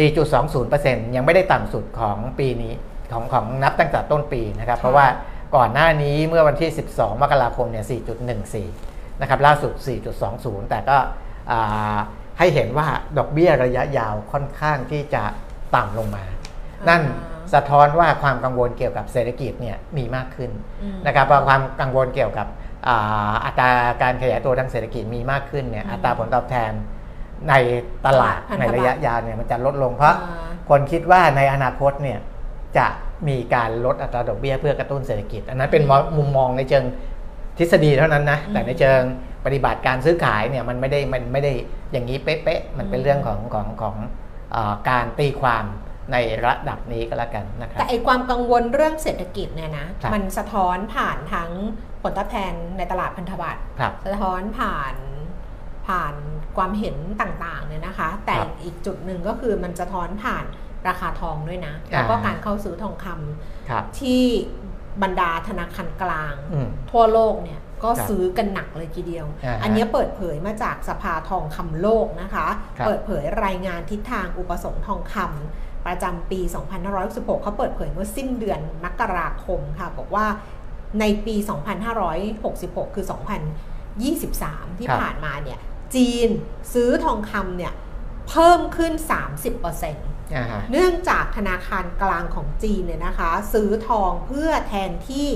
Speaker 2: 4.20%ยังไม่ได้ต่ำสุดของปีนี้ของของนับตั้งแต่ต้นปีนะครับ เพราะว่าก่อนหน้านี้เมื่อวันที่ 12 มกราคมเนี่ย 4.14 นะครับ ล่าสุด 4.20 แต่ก็อ่าให้เห็นว่าดอกเบี้ยระยะยาวค่อนข้างที่จะต่ำลงมา นั่น สะท้อนว่าความกังวลเกี่ยวกับเศรษฐกิจเนี่ยมีมากขึ้น
Speaker 1: อืม
Speaker 2: นะครับเพราะความกังวลเกี่ยวกับอ่าอัตราการขยายตัวทางเศรษฐกิจมีมากขึ้นเนี่ย
Speaker 1: อืม
Speaker 2: อัตราผลตอบแทนในตลาด
Speaker 1: พันธบัตร
Speaker 2: ในระยะยาวเนี่ยมันจะลดลงเพราะ
Speaker 1: อ่า
Speaker 2: คนคิดว่าในอนาคตเนี่ยจะมีการลดอัตราดอกเบี้ยเพื่อกระตุ้นเศรษฐกิจ อันนั้นเป็นมองมุมมองในเชิงทฤษฎีเท่านั้นนะ
Speaker 1: อืม
Speaker 2: แต่ในเชิงปฏิบัติการซื้อขายเนี่ยมันไม่ได้มันไม่ได้อย่างนี้เป๊ะๆมันเป็น
Speaker 1: อืม
Speaker 2: เรื่องของของของอาการตีความ ในระดับนี้ก็แล้วกันนะครับ
Speaker 1: แต่ไอความกังวลเรื่องเศรษฐกิจเนี่ยนะครับมันสะท้อนผ่านทั้งผลตอบแทนในตลาดพันธบัตร
Speaker 2: ครับ
Speaker 1: สะท้อนผ่านผ่านความเห็นต่างๆเนี่ยนะคะ แต่
Speaker 2: ครับ
Speaker 1: อีกจุดหนึ่งก็คือมันสะท้อนผ่านราคาทองด้วยนะ แล้วก็
Speaker 2: อ่า
Speaker 1: การเข้าซื้อทองคำ
Speaker 2: ครับ
Speaker 1: ที่บรรดาธนาคารกลาง
Speaker 2: อืม
Speaker 1: ทั่วโลกเนี่ยก็
Speaker 2: ครับ
Speaker 1: ซื้อกันหนักเลยทีเดียว
Speaker 2: อ่าฮะ
Speaker 1: อันนี้เปิดเผยมาจากสภาทองคำโลกนะคะ
Speaker 2: ครับ
Speaker 1: เปิดเผยรายงานทิศทางอุปสงค์ทองคำ ประจำปี 2566เขาเปิดเผยเมื่อสิ้นเดือนมกราคมค่ะ บอกว่าในปี 2566 คือ 2023 ที่
Speaker 2: ครับ
Speaker 1: ผ่านมาเนี่ย จีนซื้อทองคำเนี่ย เพิ่มขึ้น 30%
Speaker 2: อ่าฮะ
Speaker 1: เนื่องจากธนาคารกลางของจีนเนี่ยนะคะ ซื้อทองเพื่อแทนที่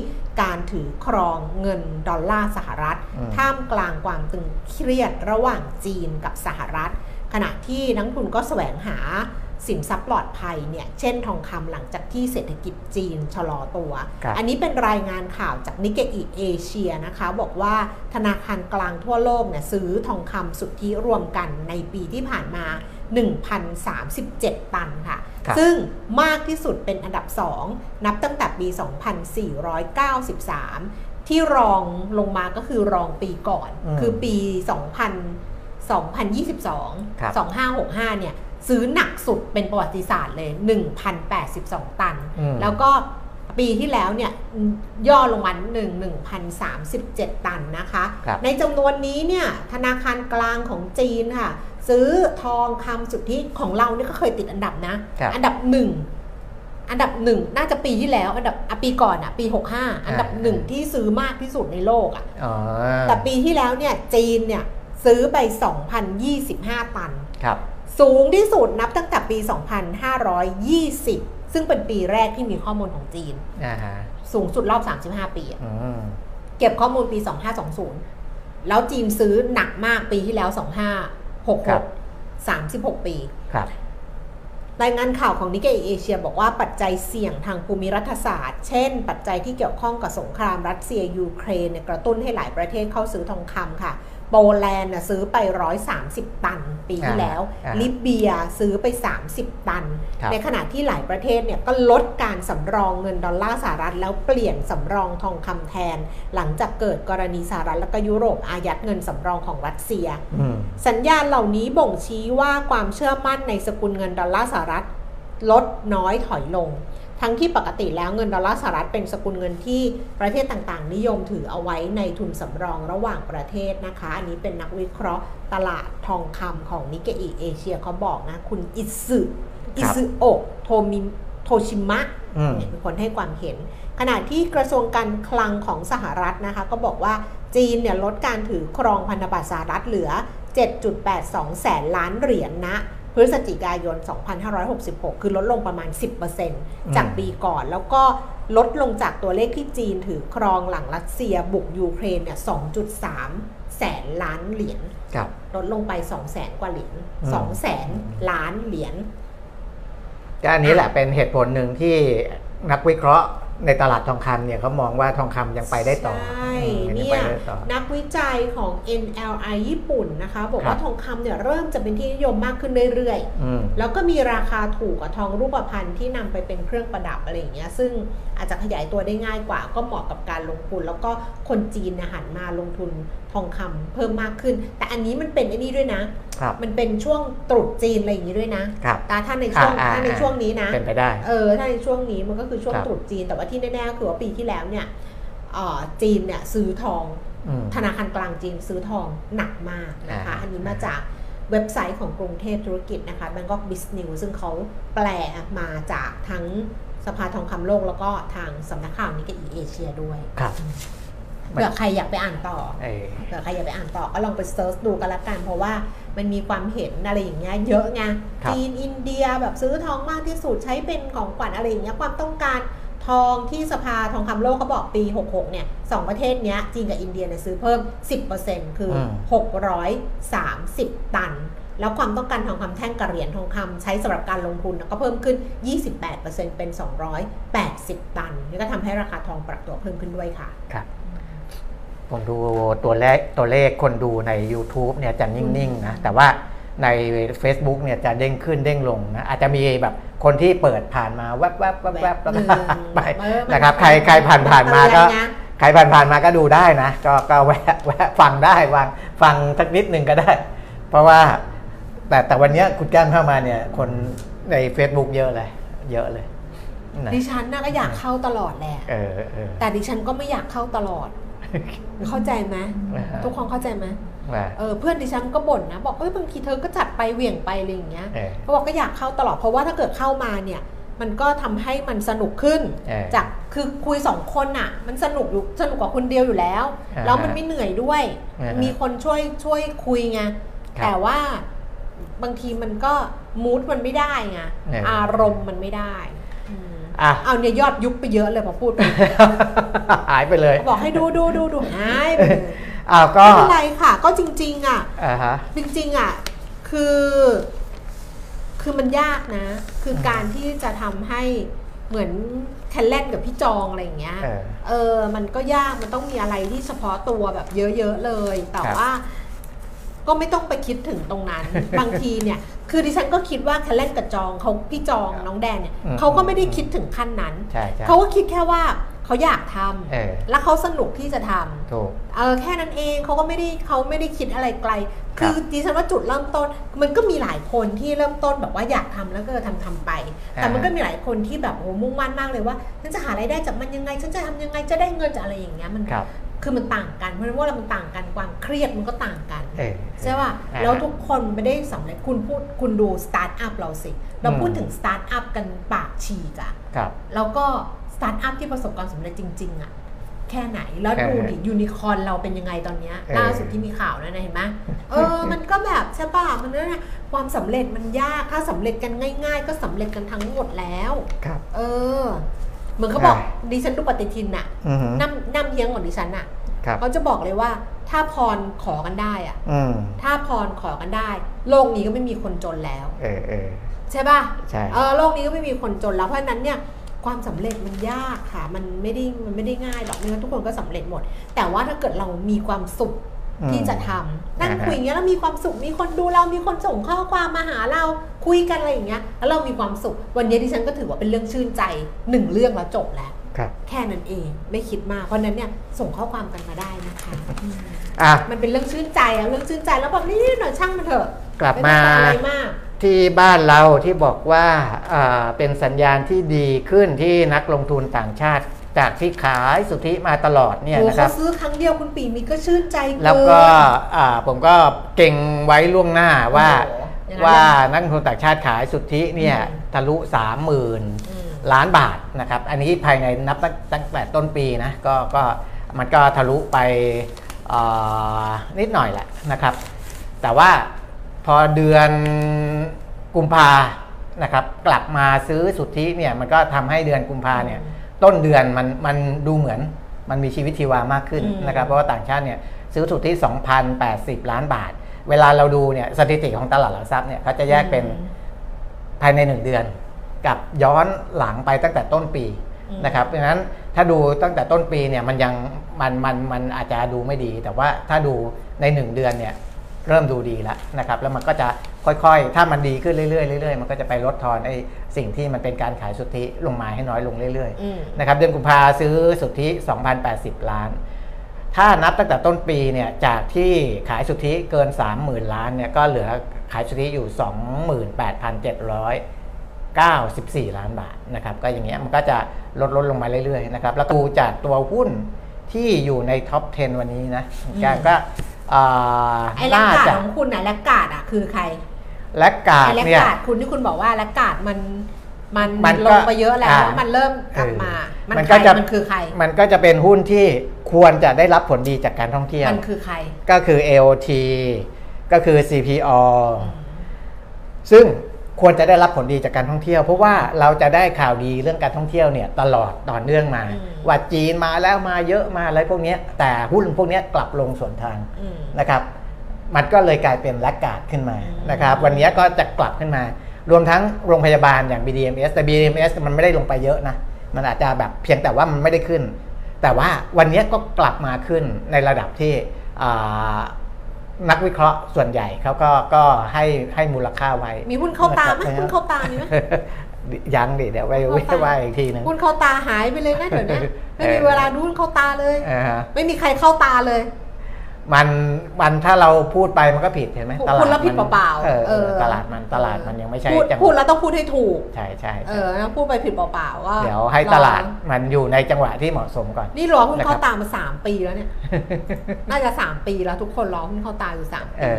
Speaker 1: การถือครองเงินดอลลาร์สหรัฐ
Speaker 2: อืม
Speaker 1: ท่ามกลางความตึงเครียดระหว่างจีนกับสหรัฐ ขณะที่นักทุนก็แสวงหา สินทรัพย์ปลอดภัยเนี่ยเช่นทองคำหลังจากที่เศรษฐกิจจีนชะลอตัว
Speaker 2: ครับ
Speaker 1: อันนี้เป็นรายงานข่าวจากนิกเกอิเอเชียนะคะบอกว่าธนาคารกลางทั่วโลกเนี่ยซื้อทองคำสุทธิรวมกันในปีที่ผ่านมา 1,037 ตันค่ะ
Speaker 2: ครับ
Speaker 1: ซึ่งมากที่สุดเป็นอันดับ 2 นับตั้งแต่ปี 2493 ที่รองลงมาก็คือรองปีก่อน
Speaker 2: อืม
Speaker 1: คือปี 2000 2022
Speaker 2: ครับ
Speaker 1: 2565 เนี่ย ซื้อหนักสุดเป็นประวัติศาสตร์เลย 1,082 ตัน
Speaker 2: อืม
Speaker 1: แล้วก็ปีที่แล้วเนี่ยย่อลงมาหนึ่ง1,037ตันนะคะ
Speaker 2: ครับ
Speaker 1: ในจำนวนนี้เนี่ยธนาคารกลางของจีนค่ะ ซื้อทองคำสุทธิของเราเนี่ยก็เคยติดอันดับนะ
Speaker 2: ครับ
Speaker 1: อันดับหนึ่งอันดับหนึ่งน่าจะปีที่แล้ว อันดับอะปีก่อนอะปี 65 อันดับหนึ่งที่ซื้อมากที่สุดในโลกอะ
Speaker 2: อ๋อ
Speaker 1: แต่ปีที่แล้วเนี่ยจีนเนี่ยซื้อไป 2,025 ตัน
Speaker 2: ครับ
Speaker 1: สูงที่สุดนับตั้งแต่ปี 2520 ซึ่งเป็นปีแรกที่มีข้อมูลของจีน
Speaker 2: อ่าฮะ
Speaker 1: สูงสุดรอบ 35 ปีอะ
Speaker 2: อืม
Speaker 1: เก็บข้อมูลปี 2520 แล้วจีนซื้อหนักมากปีที่แล้ว 2566 36 ปี
Speaker 2: ครับ
Speaker 1: รายงานข่าวของนิกเกอิเอเชียบอกว่าปัจจัยเสี่ยงทางภูมิรัฐศาสตร์ เช่น ปัจจัยที่เกี่ยวข้องกับสงครามรัสเซียยูเครนเนี่ยกระตุ้นให้หลายประเทศเข้าซื้อทองคำค่ะ โปแลนด์น่ะซื้อไป 130 ตันปีที่แล้ว
Speaker 2: อ่า
Speaker 1: ลิเบียซื้อไป 30 ตัน
Speaker 2: ครับ
Speaker 1: ในขณะที่หลายประเทศเนี่ยก็ลดการสำรองเงินดอลลาร์สหรัฐ แล้วเปลี่ยนสำรองทองคำแทน หลังจากเกิดกรณีสหรัฐและก็ยุโรปอายัดเงินสำรองของรัสเซีย
Speaker 2: อืม
Speaker 1: สัญญาณเหล่านี้บ่งชี้ว่าความเชื่อมั่นในสกุลเงินดอลลาร์สหรัฐ ลดน้อยถอยลง ทั้งที่ปกติแล้วเงินดอลลาร์สหรัฐเป็นสกุลเงินที่ประเทศต่างๆ นิยมถือเอาไว้ในทุนสำรองระหว่างประเทศนะคะ อันนี้เป็นนักวิเคราะห์ตลาดทองคำของ Nikkei Asia เขาบอกนะ คุณอิสึอิสึโอะโทมิโทชิมะ
Speaker 2: อืม
Speaker 1: เนี่ยเป็นคนให้ความเห็น ขณะที่กระทรวงการคลังของสหรัฐนะคะ ก็บอกว่าจีนเนี่ยลดการถือครองพันธบัตรสหรัฐเหลือ 7.82 แสนล้านเหรียญนะ พฤศจิกายน 2566 คือลดลงประมาณ 10%จากปีก่อน แล้วก็ลดลงจากตัวเลขที่จีนถือครองหลังรัสเซียบุกยูเครนเนี่ย 2.3 แสนล้านเหรียญ
Speaker 2: ครับ
Speaker 1: ลดลงไป 2 แสนกว่าเหรียญ
Speaker 2: อืม
Speaker 1: 2แสนล้านเหรียญ
Speaker 2: ก็อันนี้แหละเป็นเหตุผลหนึ่งที่นักวิเคราะห์ ในตลาดทองคำเนี่ยเขามองว่าทองคำยังไปได้ต่อ
Speaker 1: ใช่
Speaker 2: อืมง
Speaker 1: เนี่
Speaker 2: ไป
Speaker 1: ย
Speaker 2: ได้ต่อ
Speaker 1: นักวิจัยของ NLI ญี่ปุ่นนะคะ บอก
Speaker 2: ครั
Speaker 1: ว่า
Speaker 2: บ
Speaker 1: ทองคำเนี่ยเริ่มจะเป็นที่นิยมมากขึ้นเรื่อยๆ
Speaker 2: อืม
Speaker 1: แล้วก็มีราคาถูกกว่าทองรูปพรรณที่นำไปเป็นเครื่องประดับอะไรอย่างเงี้ยซึ่งอาจจะขยายตัวได้ง่ายกว่า ก็เหมาะกับการลงทุน แล้วก็คนจีนเนยหันมาลงทุน ทองคำเพิ่มมากขึ้น แต่อันนี้มันเป็นไอ้นี่ด้วยนะ
Speaker 2: ครับ
Speaker 1: มันเป็นช่วงตรุษจีนอะไรอย่างงี้ด้วยนะครับแต่ถ้าในช่วง
Speaker 2: อ่าอ่า
Speaker 1: ถ้าในช่วงนี้นะ
Speaker 2: เป็นไปได้
Speaker 1: เออถ้าในช่วงนี้มันก็คือช่วง
Speaker 2: ครับ
Speaker 1: ตรุษจีน แต่ว่าที่แน่ๆคือว่าปีที่แล้วเนี่ยเอ่อจีนเนี่ยซื้อทอง
Speaker 2: อืม
Speaker 1: ธนาคารกลางจีนซื้อทองหนักมากนะคะ
Speaker 2: อ่า
Speaker 1: อันนี้มาจากเว็บไซต์ของกรุงเทพธุรกิจนะคะ Bangkok b u s i n e s ซึ่งเขาแปลมาจากทั้งสภาทองคำโลกแล้วก็ทางสำนักข่าว Nikkei Asia ด้วย
Speaker 2: ครับ
Speaker 1: เผื่อใครอยากไปอ่านต่อ
Speaker 2: เออ
Speaker 1: เผื่อใครอยากไปอ่านต่อก็ลองไป search ดูกันละกัน เพราะว่ามันมีความเห็นอะไรอย่างเงี้ยเยอะไง
Speaker 2: ครับ
Speaker 1: จีนอินเดียแบบซื้อทองมากที่สุดใช้เป็นของขวัญอะไรอย่างเงี้ยความต้องการทองที่สภาทองคำโลกเขาบอกปี 66 เนี่ยสองประเทศเนี้ยจีนกับอินเดียเนี่ยซื้อเพิ่ม 10%คืออ630 ตัน แล้วความต้องการทองคำแท่งกับเหรียญทองคำใช้สำหรับการลงทุนก็เพิ่มขึ้น 28%เป็น 280 ตัน นี่ก็ทำให้ราคาทองปรับตัวเพิ่มขึ้นด้วยค่ะ
Speaker 2: ครับ ผมดูตัวเลขตัวเลขคนดูใน YouTube เนี่ยจะนิ่งๆนะแต่ว่าใน Facebook เนี่ยจะเด้งขึ้นเด้งลงนะอาจจะมีแบบคนที่เปิดผ่านมาแวบๆแวบๆแวบๆแล้วก็
Speaker 1: หนึ่ง
Speaker 2: ไป
Speaker 1: เออมัน
Speaker 2: นะครับใครใครผ่านผ่านมาก็
Speaker 1: เตือนนะ
Speaker 2: ใครผ่านผ่านมาก็ดูได้นะก็ก็แวะแวะฟังได้ฟังฟังสักนิดหนึ่งก็ได้ เพราะว่าแต่แต่วันเนี้ยคุณแก้มเข้ามาเนี่ยคนใน Facebook เยอะเลย เยอะเลยนะ
Speaker 1: ดิฉันน่ะก็อยากเข้าตลอดแหละ
Speaker 2: เออเออ
Speaker 1: แต่ดิฉันก็ไม่อยากเข้าตลอด เข้าใจไหม
Speaker 2: อ่าฮะ
Speaker 1: ทุกคนเข้าใจไหม
Speaker 2: อ่า
Speaker 1: เออเพื่อนดิฉันก็บ่นนะ บอกเอ้ยบางทีเธอก็จัดไปเหวี่ยงไปอะไรอย่างเงี้ย
Speaker 2: เออ
Speaker 1: เขาบอกก็อยากเข้าตลอดเพราะว่าถ้าเกิดเข้ามาเนี่ยมันก็ทำให้มันสนุกขึ้น
Speaker 2: เออ
Speaker 1: จากคือคุยสองคนน่ะ มันสนุกอยู่สนุกกว่าคนเดียวอยู่แล้ว
Speaker 2: อ่าฮะ
Speaker 1: แล้วมันไม่เหนื่อยด้วย
Speaker 2: อ่าฮะ
Speaker 1: มีคนช่วยช่วยคุยไง
Speaker 2: ครับ
Speaker 1: แต่ว่าบางทีมันก็มูดมันไม่ได้ไง
Speaker 2: เอออ
Speaker 1: อารมณ์มันไม่ได้ อืม
Speaker 2: อะ
Speaker 1: เอาเนี่ยยอดยุบไปเยอะเลยพอพูดไป
Speaker 2: หายไปเลย
Speaker 1: บอกให้ดูดูดูดูหายไปเลย
Speaker 2: อ้าวก็
Speaker 1: ไม่เป็นไรค่ะ ก็จริง ๆ อะ
Speaker 2: อ่าฮะ
Speaker 1: จริง ๆ อะ คือ คือมันยากนะ คือการที่จะทำให้เหมือนแคนแลนกับพี่จองอะไรอย่างเงี้ย
Speaker 2: เออ
Speaker 1: เออ มันก็ยาก มันต้องมีอะไรที่เฉพาะตัวแบบเยอะ ๆ เลย แต่
Speaker 2: ครับ
Speaker 1: ว่า ก็ไม่ต้องไปคิดถึงตรงนั้น บางทีเนี่ย คือดิฉันก็คิดว่าแคนแลนกับจองเขาพี่จองน้องแดนเนี่ย
Speaker 2: อืม
Speaker 1: เขาก็ไม่ได้คิดถึงขั้นนั้น
Speaker 2: ใช่ใช่
Speaker 1: เขาก็คิดแค่ว่าเขาอยากทำ
Speaker 2: เออ
Speaker 1: แล้วเขาสนุกที่จะทำ
Speaker 2: ถูก
Speaker 1: เออแค่นั้นเองเขาก็ไม่ได้เขาไม่ได้คิดอะไรไกล
Speaker 2: ครับ
Speaker 1: คือดิฉันว่าจุดเริ่มต้น มันก็มีหลายคนที่เริ่มต้นแบบว่าอยากทำแล้วก็ทำทำไป แต่มันก็มีหลายคนที่แบบโอ้โหมุ่งมั่นมากเลยว่าฉันจะหารายได้จากมันยังไงฉันจะทำยังไงจะได้เงินจากอะไรอย่างเงี้ยมัน
Speaker 2: ครับ
Speaker 1: คือมันต่างกัน เพราะฉะนั้นว่าเรามันต่างกันความเครียดมันก็ต่างกัน
Speaker 2: เออ
Speaker 1: ใช่ป่ะ
Speaker 2: อ่า
Speaker 1: แล้วทุกคนไม่ได้สำเร็จคุณพูดคุณดูสตาร์ทอัพเราสิ เราพูด
Speaker 2: อืม
Speaker 1: ถึงสตาร์ทอัพกันปากฉีกอะ
Speaker 2: ครับ
Speaker 1: แล้วก็สตาร์ทอัพที่ประสบความสำเร็จจริง ๆอะแค่ไหน แล้วดูดิยูนิคอร์นเราเป็นยังไงตอนเนี้ย
Speaker 2: เออ
Speaker 1: ล่าสุดที่มีข่าวนั่นนะเห็นไหมเออ มันก็แบบใช่ป่ะมันนั่นนะความสำเร็จมันยากถ้าสำเร็จกันง่าย ๆ ก็สำเร็จกันทั้งหมดแล้ว
Speaker 2: ครับ
Speaker 1: เออเห มือนเขาบอก
Speaker 2: ใช่
Speaker 1: ดิฉันดูปฏิทินน่ะ
Speaker 2: อือหือ
Speaker 1: น้ำน้ำเยียงของดิฉันน่ะ
Speaker 2: ครับ
Speaker 1: เขาจะบอกเลยว่าถ้าพรขอกันได้อะ
Speaker 2: อืม
Speaker 1: ถ้าพรขอกันได้ โลกนี้ก็ไม่มีคนจนแล้ว
Speaker 2: เออเออ
Speaker 1: ใช่ป่ะ
Speaker 2: ใช่
Speaker 1: เออโลกนี้ก็ไม่มีคนจนแล้วเพราะฉะนั้นเนี่ยความสำเร็จมันยากค่ะ มันไม่ได้มันไม่ได้ง่ายหรอกไม่งั้นทุกคนก็สำเร็จหมด แต่ว่าถ้าเกิดเรามีความสุข
Speaker 2: อืม
Speaker 1: ที่จะทำนั่ง
Speaker 2: อ่าฮะ
Speaker 1: คุยอย่างเงี้ยแล้วมีความสุขมีคนดูเรามีคนส่งข้อความมาหาเราคุยกันอะไรอย่างเงี้ยแล้วเรามีความสุข วันนี้ดิฉันก็ถือว่าเป็นเรื่องชื่นใจหนึ่งเรื่องแล้วจบแล้ว
Speaker 2: ครับ
Speaker 1: แค่นั้นเองไม่คิดมากเพราะฉะนั้นเนี่ยส่งข้อความกันมาได้นะคะอืม
Speaker 2: อะ
Speaker 1: มันเป็นเรื่องชื่นใจอะเรื่องชื่นใจแล้วแบบนี่หน่อยช่างมันเถอะ
Speaker 2: กลับ
Speaker 1: ไต้
Speaker 2: มา
Speaker 1: องอะไรมาก
Speaker 2: ที่บ้านเราที่บอกว่าอ่าเป็นสัญญาณที่ดีขึ้นที่นักลงทุนต่างชาติ จากที่ขายสุทธิมาตลอดเนี่ย
Speaker 1: โอ้
Speaker 2: นะค
Speaker 1: เขา
Speaker 2: รับ
Speaker 1: ซื้อครั้งเดียวคุณปีมีก็ชื่นใจเน
Speaker 2: แล้วก็อ่าผมก็เก่งไว้ล่วงหน้าว่า
Speaker 1: โอ้โหอย่างนั้น
Speaker 2: ว่า
Speaker 1: เลย
Speaker 2: นักลงทุนต่างชาติขายสุทธิเนี่ย
Speaker 1: อืม
Speaker 2: ทะลุสามหมื่น
Speaker 1: อืม
Speaker 2: ล้านบาทนะครับ อันนี้ภายในนับตั้งตั้งแต่ต้นปีนะก็ก็มันก็ทะลุไปเอ่อนิดหน่อยแหละนะครับ แต่ว่าพอเดือนกุมภานะครับกลับมาซื้อสุทธิเนี่ยมันก็ทำให้เดือนกุมภาเนี่ย ต้นเดือนมันมันดูเหมือนมันมีชีวิตชีวามากขึ้น
Speaker 1: อืม
Speaker 2: นะครับ เพราะว่าต่างชาติเนี่ยซื้อสุทธิ2,080 ล้านบาท เวลาเราดูเนี่ยสถิติของตลาดหลักทรัพย์เนี่ยเขาจะแยกเป็นภายใน 1 เดือน กับย้อนหลังไปตั้งแต่ต้นปี
Speaker 1: อืม
Speaker 2: นะครับเพราะฉะนั้นถ้าดูตั้งแต่ต้นปีเนี่ยมันยังมันมันมันอาจจะดูไม่ดี แต่ว่าถ้าดูใน 1 เดือนเนี่ย เริ่มดูดีแล้วนะครับแล้วมันก็จะค่อยๆ ถ้ามันดีขึ้นเรื่อยๆเรื่อยๆมันก็จะไปลดทอนไอ้สิ่งที่มันเป็นการขายสุทธิลงมาให้น้อยลงเรื่อย
Speaker 1: อืม
Speaker 2: ๆนะครับเดือนกุมภาซื้อสุทธิ 2,080 ล้าน ถ้านับตั้งแต่ต้นปีเนี่ยจากที่ขายสุทธิเกิน 30,000 ล้านเนี่ยก็เหลือขายสุทธิอยู่ 28,794 ล้านบาทนะครับก็อย่างเงี้ยมันก็จะลดลดลงมาเรื่อยๆนะครับแล้วก็ดูจากตัวหุ้นที่อยู่ในท็อป 10 วันนี้นะ
Speaker 1: อืม
Speaker 2: แกก็อ่า
Speaker 1: ไอ้แลก
Speaker 2: น่ากา
Speaker 1: ด
Speaker 2: จะ
Speaker 1: ของคุณน่ะแลกกาดอะคือใคร
Speaker 2: และกาด
Speaker 1: ไอ้แลก
Speaker 2: เนี่ย
Speaker 1: กาดคุณที่คุณบอกว่าแลกกาดมันมัน
Speaker 2: มัน
Speaker 1: ล
Speaker 2: ก็
Speaker 1: งไปเยอะแล้ว
Speaker 2: อ่า
Speaker 1: แล้วมันเริ่มกลับมา
Speaker 2: เออ
Speaker 1: มัน
Speaker 2: มัน
Speaker 1: ใค
Speaker 2: ก็
Speaker 1: ร
Speaker 2: จะ
Speaker 1: มันคือใคร
Speaker 2: มันก็จะเป็นหุ้นที่ควรจะได้รับผลดีจากการท่องเที่ยว
Speaker 1: มันคือใคร
Speaker 2: ก็คือ AOT ก็คือ CPO ซึ่ง ควรจะได้รับผลดีจากการท่องเที่ยว เพราะว่าเราจะได้ข่าวดีเรื่องการท่องเที่ยวเนี่ยตลอดต่อเนื่องมา
Speaker 1: อืม
Speaker 2: ว่าจีนมาแล้วมาเยอะมาอะไรพวกเนี้ยแต่หุ้นพวกเนี้ยกลับลงส่วนทาง
Speaker 1: อืม
Speaker 2: นะครับมันก็เลยกลายเป็นแลกการ์ดขึ้นมา
Speaker 1: อืม
Speaker 2: นะครับวันนี้ก็จะกลับขึ้นมา รวมทั้งโรงพยาบาลอย่าง BDMs แต่ BDMs มันไม่ได้ลงไปเยอะนะมันอาจจะแบบเพียงแต่ว่ามันไม่ได้ขึ้น แต่ว่าวันนี้ก็กลับมาขึ้นในระดับที่อ่า นักวิเคราะห์ส่วนใหญ่เขาก็ก็ให้ให้มูลค่าไว้
Speaker 1: มีหุ้นเข้าตาไหม
Speaker 2: นะครับ
Speaker 1: หุ้นเข้าตามีไหม
Speaker 2: ยังดิเดี๋ยวไป
Speaker 1: เข้าตา
Speaker 2: ว่าอีกทีหนึง
Speaker 1: หุ้นเข้าตาหายไปเลยนะเดี๋ยวนี้ไม่มี
Speaker 2: เออ
Speaker 1: เวลาดูหุ้นเข้าตาเลย
Speaker 2: อ่าฮะ
Speaker 1: ไม่มีใครเข้าตาเลย
Speaker 2: มันมันถ้าเราพูดไปมันก็ผิดเห็นไหม
Speaker 1: พูด
Speaker 2: ตลาด
Speaker 1: พูดแล้วผิด
Speaker 2: มัน
Speaker 1: เปล่าๆ
Speaker 2: เออ
Speaker 1: เออ
Speaker 2: ตลาดมันตลาดมันยังไม่ใช่
Speaker 1: พูด
Speaker 2: จังห
Speaker 1: พูด
Speaker 2: วะ
Speaker 1: แล้วต้องพูดให้ถูก
Speaker 2: ใช่ใช่
Speaker 1: เอ
Speaker 2: ใช่
Speaker 1: อแล้วพูดไปผิดเปล่าๆก็
Speaker 2: เดี๋ยวให้ตลาดมันอยู่ในจังหวะที่เหมาะสมก่อน
Speaker 1: นี่รอหุ้นเข้า
Speaker 2: นะครับ
Speaker 1: ตามาสามปีแล้วเนี่ย น่าจะสามปีแล้วทุกคนรอหุ้นเข้าตาอยู่สาม
Speaker 2: เอ
Speaker 1: ปี